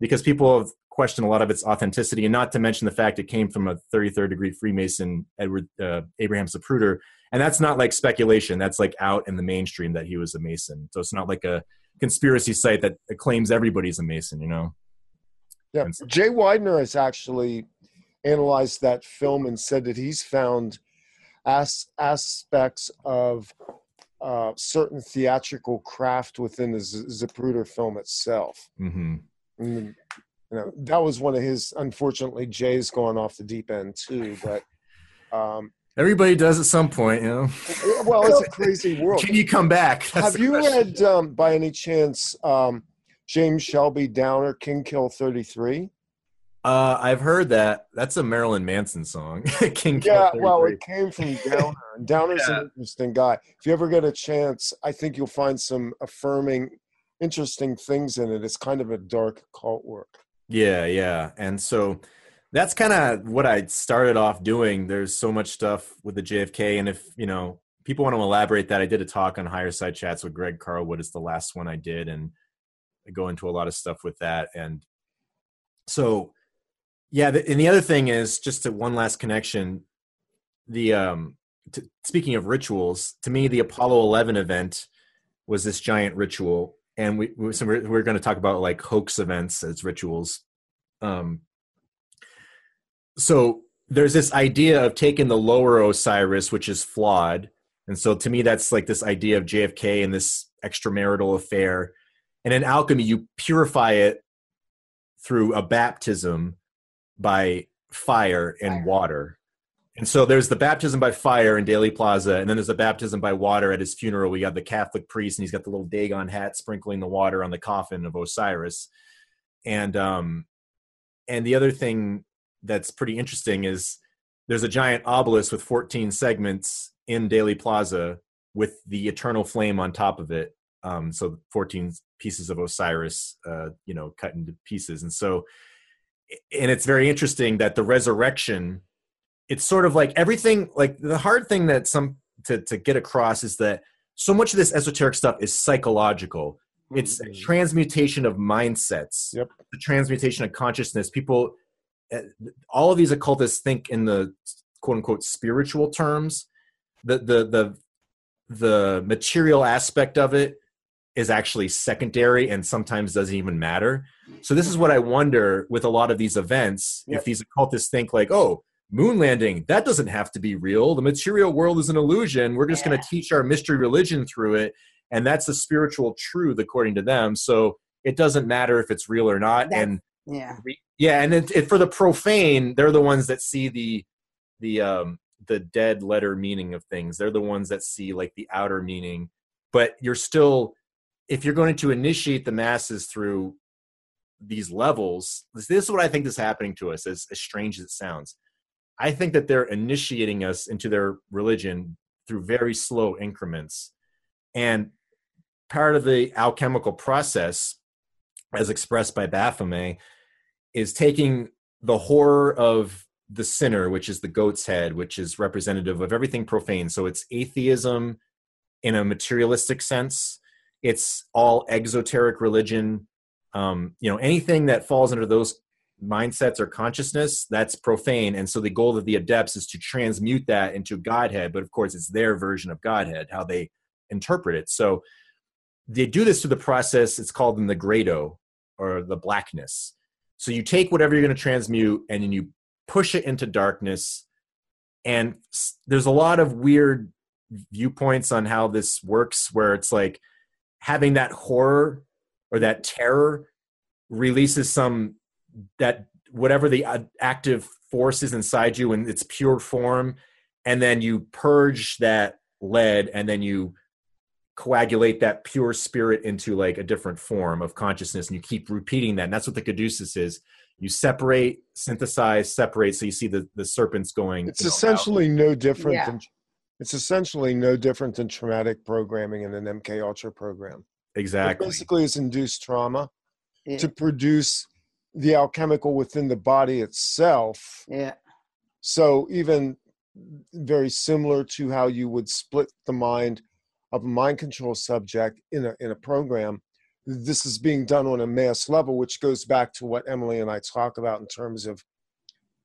Because people have questioned a lot of its authenticity, and not to mention the fact it came from a 33rd degree Freemason, Edward uh, Abraham Zapruder, and that's not like speculation. That's like out in the mainstream that he was a Mason. So it's not like a conspiracy site that claims everybody's a Mason. You know? Yeah, so- Jay Weidner has actually analyzed that film and said that he's found as- aspects of uh, certain theatrical craft within the Z- Zapruder film itself. hmm And, you know, that was one of his. Unfortunately, Jay's gone off the deep end too. But um, Everybody does at some point. You know? well, it's a crazy world. Can you come back? That's Have you question. read, um, by any chance, um, James Shelby Downard, King Kill 33? Uh, I've heard that. That's a Marilyn Manson song. King Kill Yeah, well, it came from Downard. And Downard's Yeah. an interesting guy. If you ever get a chance, I think you'll find some affirming, interesting things in it. It's kind of a dark cult work. Yeah, yeah. And so that's kind of what I started off doing. There's so much stuff with the JFK. And if, you know, people want to elaborate that, I did a talk on Higher Side Chats with Greg Carlwood. It's the last one I did. And I go into a lot of stuff with that. And so, yeah. And the other thing is just to one last connection. The, um, speaking of rituals, to me, the Apollo 11 event was this giant ritual and we, we so we're, we're going to talk about like hoax events as rituals um so there's this idea of taking the lower osiris which is flawed and so to me that's like this idea of jfk and this extramarital affair and in alchemy you purify it through a baptism by fire and water. And so there's the baptism by fire in Dealey Plaza, and then there's the baptism by water at his funeral. We got the Catholic priest, and he's got the little Dagon hat sprinkling the water on the coffin of Osiris. And um, and the other thing that's pretty interesting is there's a giant obelisk with 14 segments in Dealey Plaza with the eternal flame on top of it. Um, so 14 pieces of Osiris, uh, you know, cut into pieces. And so, and it's very interesting that the resurrection, it's sort of like everything, like the hard thing that some to, to get across is that so much of this esoteric stuff is psychological. It's a Mhm. transmutation of mindsets, Yep. the transmutation of consciousness. People, Eh, all of these occultists think in the quote unquote spiritual terms. The the the the material aspect of it is actually secondary and sometimes doesn't even matter. So this is what I wonder with a lot of these events. Yep. If these occultists think like, oh, moon landing, that doesn't have to be real. The material world is an illusion. We're just going to teach our mystery religion through it, and that's the spiritual truth according to them. So it doesn't matter if it's real or not. That's- and Yeah. yeah, and it, it, for the profane, they're the ones that see the the um the dead letter meaning of things. They're the ones that see like the outer meaning. But you're still, if you're going to initiate the masses through these levels, this, this is what I think is happening to us. As, as strange as it sounds, I think that they're initiating us into their religion through very slow increments, and part of the alchemical process, as expressed by Baphomet, is taking the horror of the sinner, which is the goat's head, which is representative of everything profane. So it's atheism in a materialistic sense. It's all exoteric religion. Um, you know, anything that falls under those mindsets or consciousness, that's profane. And so the goal of the adepts is to transmute that into Godhead. But of course, it's their version of Godhead, how they interpret it. So they do this through the process. It's called nigredo or the blackness. So you take whatever you're going to transmute and then you push it into darkness. And there's a lot of weird viewpoints on how this works, where it's like having that horror or that terror releases some that whatever the active force is inside you in its pure form, and then you purge that lead, and then you coagulate that pure spirit into like a different form of consciousness and you keep repeating that and that's what the caduceus is you separate synthesize separate so you see the, the serpents going It's you know, out. essentially no different Yeah. than it's essentially no different than traumatic programming in an MK Ultra program. It exactly basically it's induced trauma Yeah. to produce the alchemical within the body itself. yeah. So even very similar to how you would split the mind of a mind control subject in a in a program, this is being done on a mass level, which goes back to what Emily and I talk about in terms of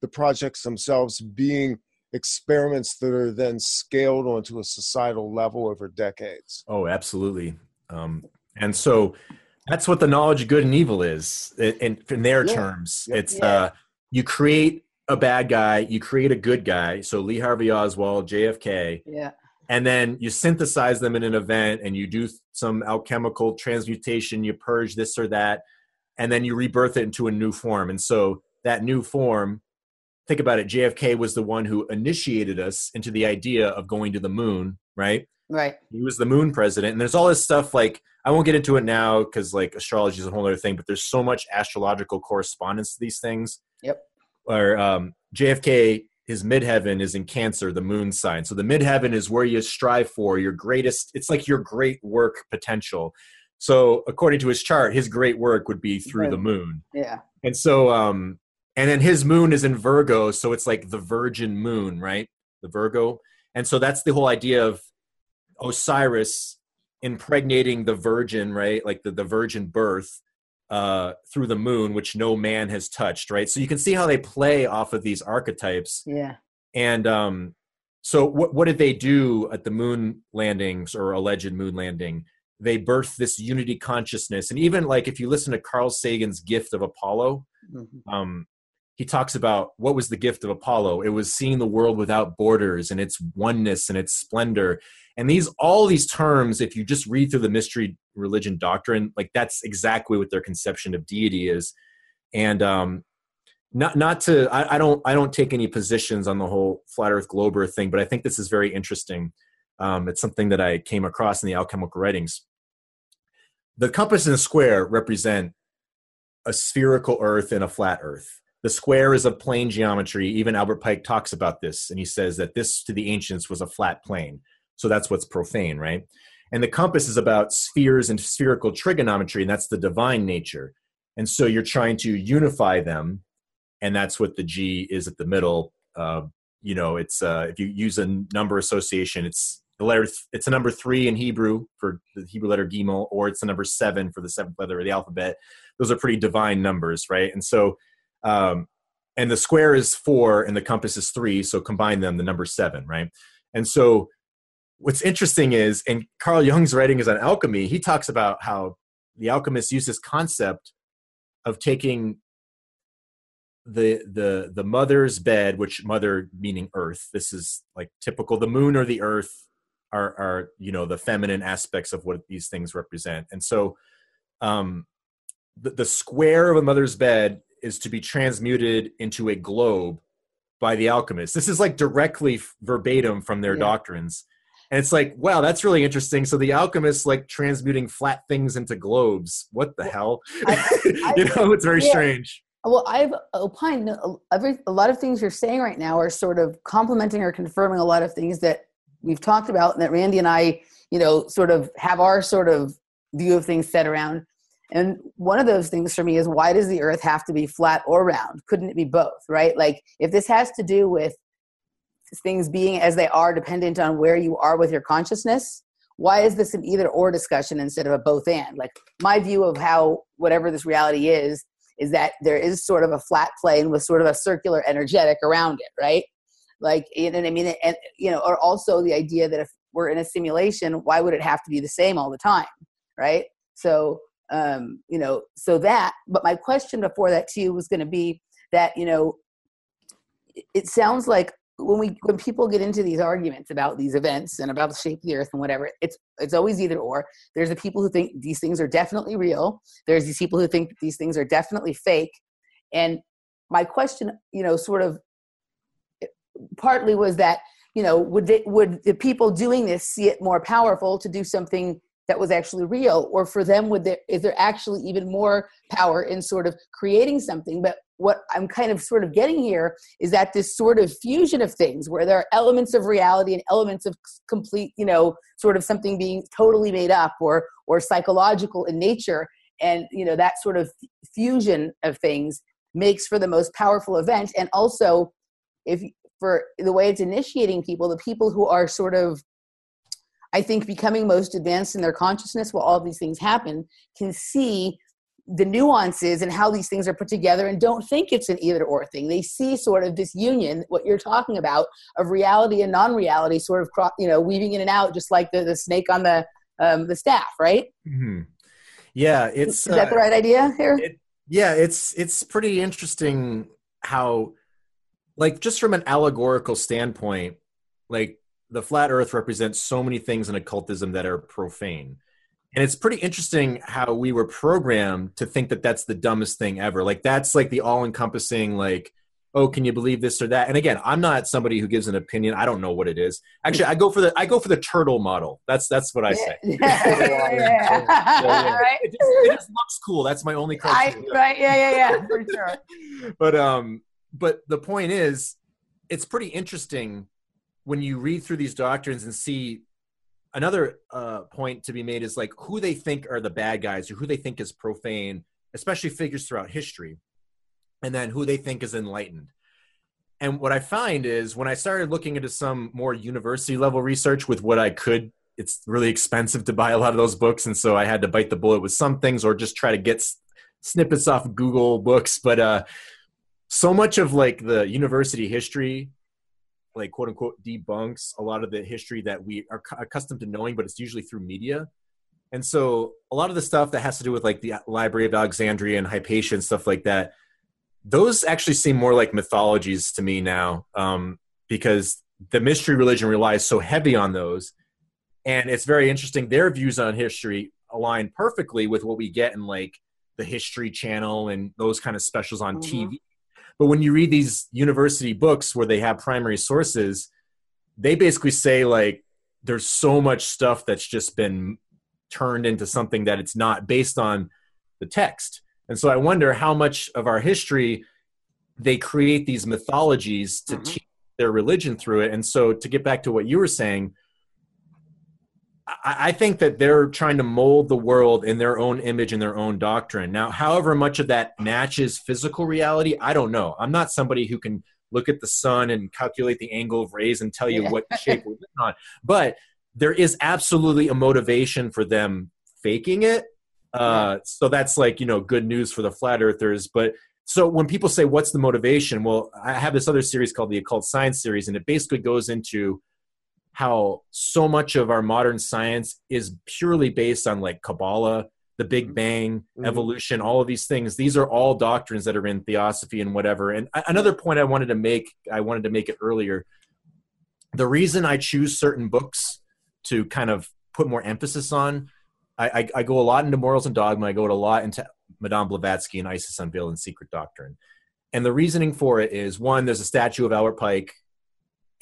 the projects themselves being experiments that are then scaled onto a societal level over decades. oh absolutely um, and so that's what the knowledge of good and evil is in, in, in their Yeah. terms Yep. it's Yeah. uh, you create a bad guy you create a good guy so lee harvey oswald jfk Yeah. And then you synthesize them in an event and you do some alchemical transmutation you purge this or that and then you rebirth it into a new form and so that new form think about it jfk was the one who initiated us into the idea of going to the moon right Right. he was the moon president and there's all this stuff like i won't get into it now because like astrology is a whole other thing but there's so much astrological correspondence to these things Yep. or um, jfk his midheaven is in cancer the moon sign. So the midheaven is where you strive for your greatest it's like your great work potential. So according to his chart his great work would be through the moon. Yeah. and so um and then his moon is in virgo so it's like the virgin moon right? The virgo. And so that's the whole idea of osiris impregnating the virgin right? Like the, the virgin birth uh through the moon which no man has touched right so you can see how they play off of these archetypes Yeah. and um so what what did they do at the moon landings or alleged moon landing they birthed this unity consciousness and even like if you listen to carl sagan's gift of apollo Mhm. um, he talks about what was the gift of Apollo. It was seeing the world without borders and its oneness and its splendor. And these, all these terms, if you just read through the mystery religion doctrine, like that's exactly what their conception of deity is. And um, not not to I, I, don't I don't take any positions on the whole flat Earth globe Earth thing, but I think this is very interesting. Um, it's something that I came across in the alchemical writings. The compass and the square represent a spherical Earth and a flat Earth. The square is a plane geometry. Even Albert Pike talks about this, and he says that this to the ancients was a flat plane. So that's what's profane, right? And the compass is about spheres and spherical trigonometry, and that's the divine nature. And so you're trying to unify them and that's what the G is at the middle. Uh, you know, it's uh, if you use a number association, it's the letter. It's a number three in Hebrew for the Hebrew letter Gimel, or it's a number seven for the seventh letter of the alphabet. Those are pretty divine numbers, right? And so, um, and the square is four, and the compass is three. So combine them, the number seven, right? And so, what's interesting is, in Carl Jung's writings on alchemy, he talks about how the alchemists use this concept of taking the the the mother's bed which mother meaning earth this is like typical the moon or the earth are are you know the feminine aspects of what these things represent and so um the, the square of a mother's bed is to be transmuted into a globe by the alchemists this is like directly verbatim from their yeah. doctrines and it's like wow that's really interesting so the alchemists like transmuting flat things into globes what the hell I, I, you know it's very yeah. strange well, I've opined uh, every, a lot of things you're saying right now are sort of complementing or confirming a lot of things that we've talked about and that Randy and I, you know, sort of have our sort of view of things set around. And one of those things for me is why does the earth have to be flat or round? Couldn't it be both, right? Like if this has to do with things being as they are dependent on where you are with your consciousness, why is this an either or discussion instead of a both and? Like my view of how whatever this reality is is that there is sort of a flat plane with sort of a circular energetic around it, right? Like, you know what I mean? And, you know, or also the idea that if we're in a simulation, why would it have to be the same all the time, right? So, um, you know, so that, but my question before that to you was going to be that, you know, it sounds like when we when people get into these arguments about these events and about the shape of the earth and whatever it's it's always either or. There's the people who think these things are definitely real. There's these people who think these things are definitely fake. And my question you know sort of partly was that you know would they, would the people doing this see it more powerful to do something that was actually real? Or for them would there is there actually even more power in sort of creating something? But what I'm kind of sort of getting here is that this sort of fusion of things where there are elements of reality and elements of complete, you know, sort of something being totally made up or or psychological in nature and you know that sort of fusion of things makes for the most powerful event. And also if for the way it's initiating people the people who are sort of I think becoming most advanced in their consciousness while all these things happen can see the nuances and how these things are put together and don't think it's an either or thing. They see sort of this union, what you're talking about, of reality and non-reality, sort of you know weaving in and out, just like the, the snake on the um, the staff, right? Mm-hmm. Yeah, it's is that uh, the right idea here? It, yeah, it's it's pretty interesting how, like, just from an allegorical standpoint, like the flat Earth represents so many things in occultism that are profane. And it's pretty interesting how we were programmed to think that that's the dumbest thing ever. Like that's like the all-encompassing like oh can you believe this or that? And again i'm not somebody who gives an opinion. I don't know what it is. Actually i go for the i go for the turtle model. That's that's what i say. Yeah. yeah. yeah. Right? It, just, it, just, looks cool. That's my only criteria. I, right. Yeah yeah yeah. For sure. But um but the point is it's pretty interesting when you read through these doctrines and see another uh, point to be made is like who they think are the bad guys or who they think is profane, especially figures throughout history, and then who they think is enlightened. And what I find is when I started looking into some more university level research with what I could, it's really expensive to buy a lot of those books. And so I had to bite the bullet with some things or just try to get snippets off Google books. But uh, so much of like the university history like quote unquote debunks a lot of the history that we are accustomed to knowing, but it's usually through media. And so a lot of the stuff that has to do with like the Library of Alexandria and Hypatia and stuff like that, those actually seem more like mythologies to me now, um, because the mystery religion relies so heavy on those. And it's very interesting. Their views on history align perfectly with what we get in like the History Channel and those kind of specials on mm-hmm. TV but when you read these university books where they have primary sources they basically say like there's so much stuff that's just been turned into something that it's not based on the text and so i wonder how much of our history they create these mythologies to Mhm. teach their religion through it and so to get back to what you were saying I think that they're trying to mold the world in their own image and their own doctrine. Now, however much of that matches physical reality, I don't know. I'm not somebody who can look at the sun and calculate the angle of rays and tell you Yeah. what shape we're living on. But there is absolutely a motivation for them faking it. Uh, so that's like, you know, good news for the flat earthers. But so when people say, what's the motivation? Well, I have this other series called the Occult Science series, and it basically goes into how so much of our modern science is purely based on like Kabbalah, the Big Bang, Mhm. evolution, all of these things. These are all doctrines that are in theosophy and whatever. And another point I wanted to make, I wanted to make it earlier. The reason I choose certain books to kind of put more emphasis on, I, I, I go a lot into morals and dogma. I go a lot into Madame Blavatsky and ISIS Unveiled and Secret Doctrine. And the reasoning for it is one, there's a statue of Albert Pike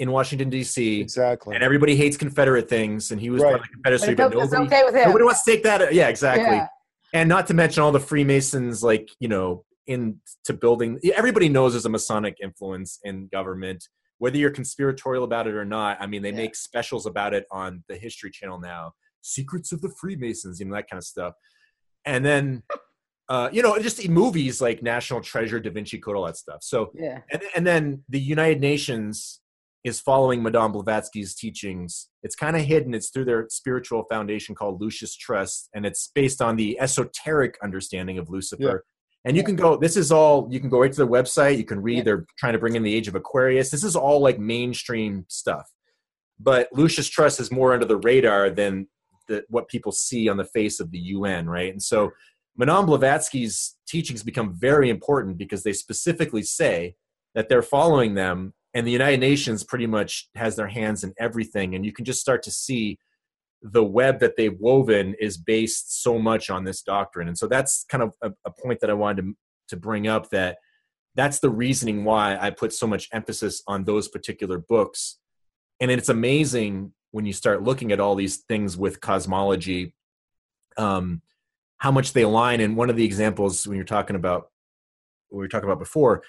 in Washington, D.C Exactly. and everybody hates Confederate things, and he was Right. part of the Confederacy, But but, it's, it's nobody, okay with him. nobody wants to take that. Yeah, exactly. Yeah. And not to mention all the Freemasons, like you know, into building. Everybody knows there's a Masonic influence in government, whether you're conspiratorial about it or not. I mean, they Yeah. make specials about it on the History Channel now. Secrets of the Freemasons, you know that kind of stuff. And then, uh, you know, just movies like National Treasure, Da Vinci Code, all that stuff. So Yeah. and, and then the United Nations is following Madame Blavatsky's teachings. It's kind of hidden. It's through their spiritual foundation called Lucis Trust, and it's based on the esoteric understanding of Lucifer. Yeah. And you can go. This is all. You can go right to their website. You can read. Yeah. They're trying to bring in the age of Aquarius. This is all like mainstream stuff. But Lucis Trust is more under the radar than the, what people see on the face of the UN, right? And so Madame Blavatsky's teachings become very important because they specifically say that they're following them and the united nations pretty much has their hands in everything. And you can just start to see the web that they've woven is based so much on this doctrine. And so that's kind of a, a point that i wanted to, to bring up that that's the reasoning why i put so much emphasis on those particular books. And it's amazing when you start looking at all these things with cosmology um, how much they align. And one of the examples when you're talking about we were talking about before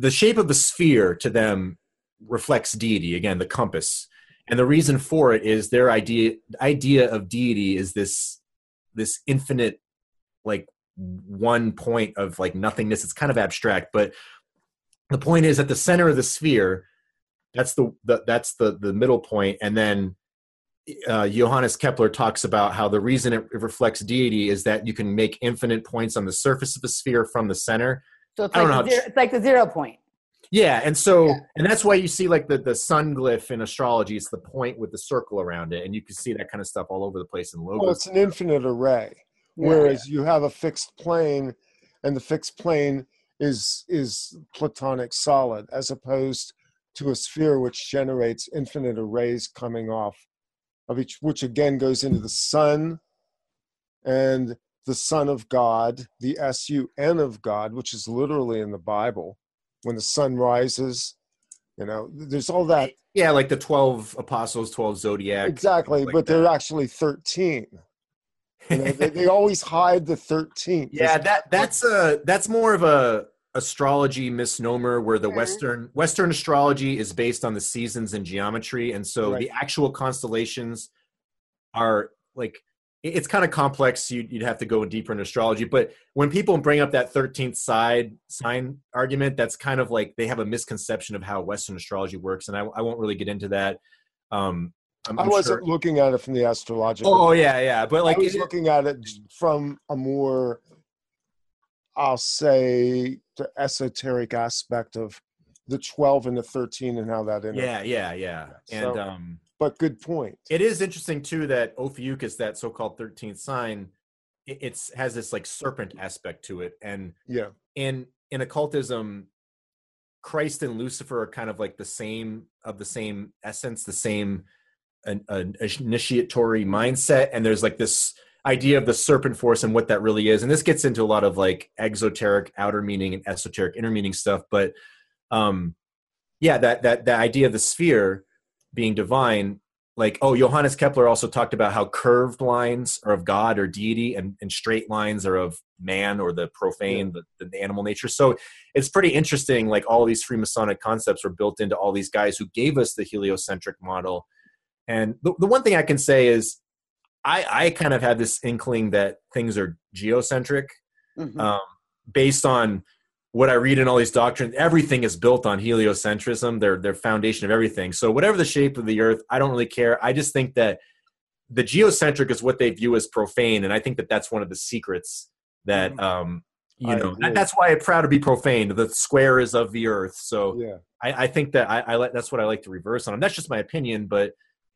the shape of the sphere to them reflects deity again the compass. And the reason for it is their idea idea of deity is this this infinite like one point of like nothingness. It's kind of abstract but the point is at the center of the sphere that's the, the that's the the middle point. And then uh, Johannes Kepler talks about how the reason it reflects deity is that you can make infinite points on the surface of a sphere from the center So it's like, don't the know. zero, it's like the zero point. yeah, and so Yeah. and that's why you see like the the sun glyph in astrology. It's the point with the circle around it, and you can see that kind of stuff all over the place in logos. Well, it's an infinite array. Yeah. Whereas you have a fixed plane, and the fixed plane is is platonic solid, as opposed to a sphere which generates infinite arrays coming off of each, which again goes into the sun and the Son of God, the S U N of God, which is literally in the Bible. When the sun rises, you know, there's all that yeah, like the twelve apostles, twelve zodiac. exactly, like but that. they're actually thirteen. You know, they, they always hide the 13th. yeah, that that's a that's more of a astrology misnomer where the Mhm. western western astrology is based on the seasons and geometry and so Right. the actual constellations are like it's kind of complex you'd, you'd have to go deeper in astrology but when people bring up that 13th side sign argument that's kind of like they have a misconception of how western astrology works and i, I won't really get into that um I'm, I I'm wasn't sure- looking at it from the astrological. oh yeah yeah but like I was it- looking at it from a more, I'll say, the esoteric aspect of the 12 and the 13 and how that yeah yeah yeah and So- um But good point. It is interesting too that Ophiuchus, that so-called thirteenth sign, it, it's has this like serpent aspect to it, and Yeah. in in occultism, Christ and Lucifer are kind of like the same of the same essence, the same an, an initiatory mindset, and there's like this idea of the serpent force and what that really is. And this gets into a lot of like exoteric outer meaning and esoteric inner meaning stuff. But um, yeah, that that that idea of the sphere being divine, like oh, Johannes Kepler also talked about how curved lines are of God or deity, and, and straight lines are of man or the profane, yeah. the, the animal nature. So it's pretty interesting. Like all these Freemasonic concepts were built into all these guys who gave us the heliocentric model. And the, the one thing I can say is I, I kind of had this inkling that things are geocentric mm-hmm. um, based on what I read in all these doctrines. Everything is built on heliocentrism. They're, they're foundation of everything. So whatever the shape of the earth, I don't really care. I just think that the geocentric is what they view as profane. And I think that that's one of the secrets that, mm-hmm. um, you know, that's why I'm proud to be profane. The square is of the earth. So yeah. I, I think that I, I like, that's what I like to reverse on them. That's just my opinion, but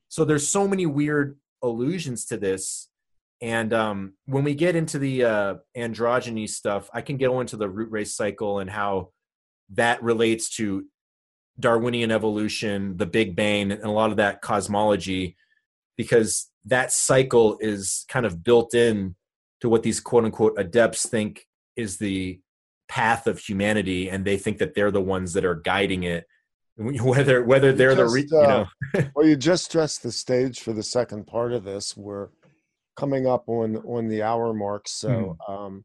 so there's so many weird allusions to this and um, when we get into the uh, androgyny stuff i can go into the root race cycle and how that relates to darwinian evolution the big bang and a lot of that cosmology because that cycle is kind of built in to what these quote unquote adepts think is the path of humanity and they think that they're the ones that are guiding it whether whether they're just, the re, you know. uh, well you just stressed the stage for the second part of this we're coming up on on the hour mark so hmm. um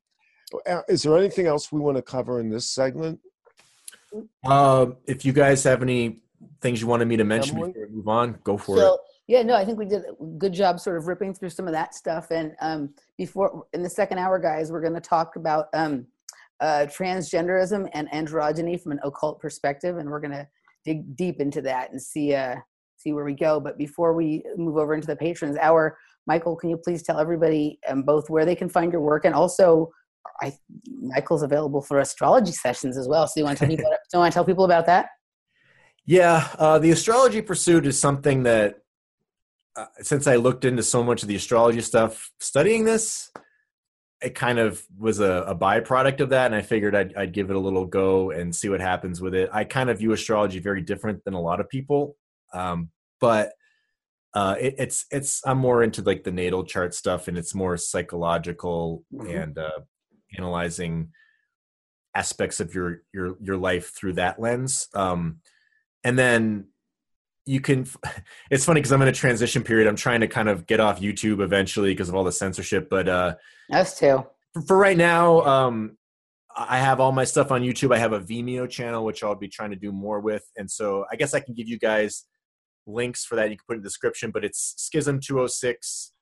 uh, is there anything else we want to cover in this segment um if you guys have any things you wanted me to mention Emily? before we move on go for so, it yeah no i think we did a good job sort of ripping through some of that stuff and um before in the second hour guys we're going to talk about um uh transgenderism and androgyny from an occult perspective and we're going to dig deep into that and see uh, see where we go. But before we move over into the patrons hour, Michael, can you please tell everybody um, both where they can find your work and also I, Michael's available for astrology sessions as well. So you want to tell you want to tell people about that? Yeah, uh, the astrology pursuit is something that uh, since I looked into so much of the astrology stuff, studying this, it kind of was a, a, byproduct of that and i figured I'd, I'd, give it a little go and see what happens with it i kind of view astrology very different than a lot of people um, but uh, it, it's it's i'm more into like the natal chart stuff and it's more psychological mm-hmm. and uh, analyzing aspects of your your your life through that lens. Um, and then you can it's funny because i'm in a transition period. I'm trying to kind of get off youtube eventually because of all the censorship but uh us too. for, for right now um i have all my stuff on youtube. I have a vimeo channel which i'll be trying to do more with and so i guess i can give you guys links for that you can put in the description but it's schism 206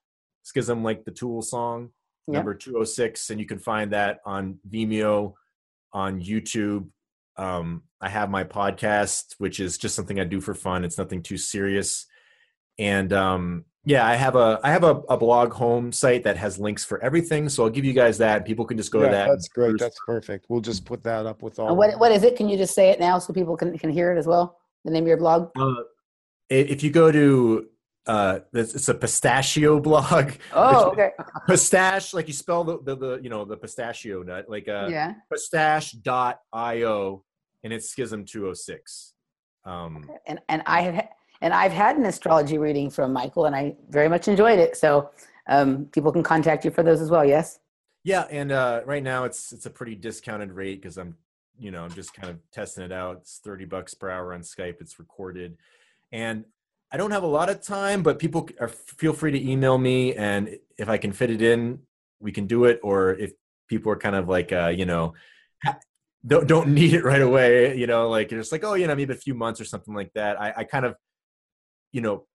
schism like the tool song yep. number 206 and you can find that on vimeo on youtube um, I have my podcast, which is just something I do for fun. It's nothing too serious. And um, yeah, I have a I have a, a, blog home site that has links for everything. So I'll give you guys that. People can just go yeah, to that. That's great. That's perfect. We'll just put that up with all. what what is it? Can you just say it now so people can can hear it as well? The name of your blog. Uh, if you go to uh it's a pistachio blog oh okay pistache like you spell the, the, the you know the pistachio nut like uh yeah pistache dot io and it's Schism 206. Um, okay. And and I have and I've had an astrology reading from Michael, and I very much enjoyed it. So um, people can contact you for those as well. Yes. Yeah, and uh, right now it's it's a pretty discounted rate because I'm you know I'm just kind of testing it out. It's thirty bucks per hour on Skype. It's recorded, and I don't have a lot of time, but people are feel free to email me, and if I can fit it in, we can do it. Or if people are kind of like uh, you know don't don't need it right away you know like it's like oh you know maybe a few months or something like that. I, I kind of you know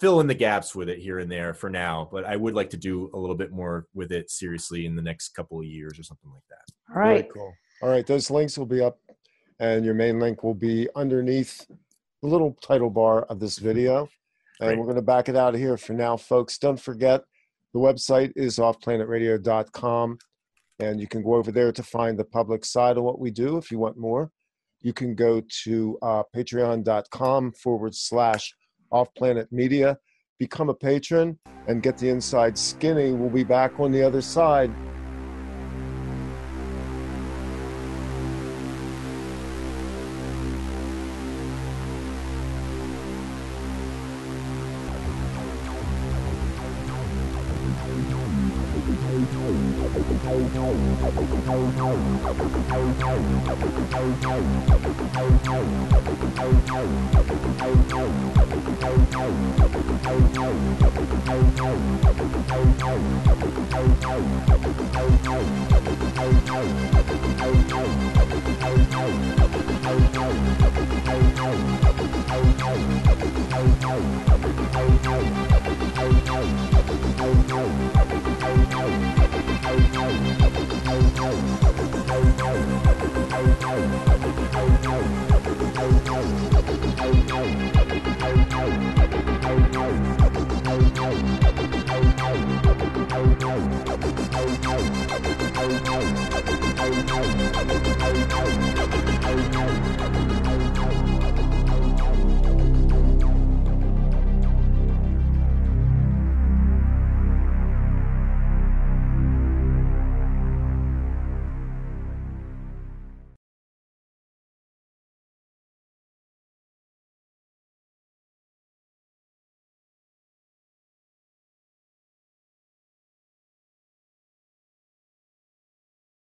fill in the gaps with it here and there for now but i would like to do a little bit more with it seriously in the next couple of years or something like that. All right. Very cool. All right. Those links will be up and your main link will be underneath the little title bar of this video and Great. we're going to back it out of here for now folks don't forget the website is offplanetradio.com and you can go over there to find the public side of what we do if you want more. You can go to uh, patreon.com forward slash off planet media, become a patron, and get the inside skinny. We'll be back on the other side.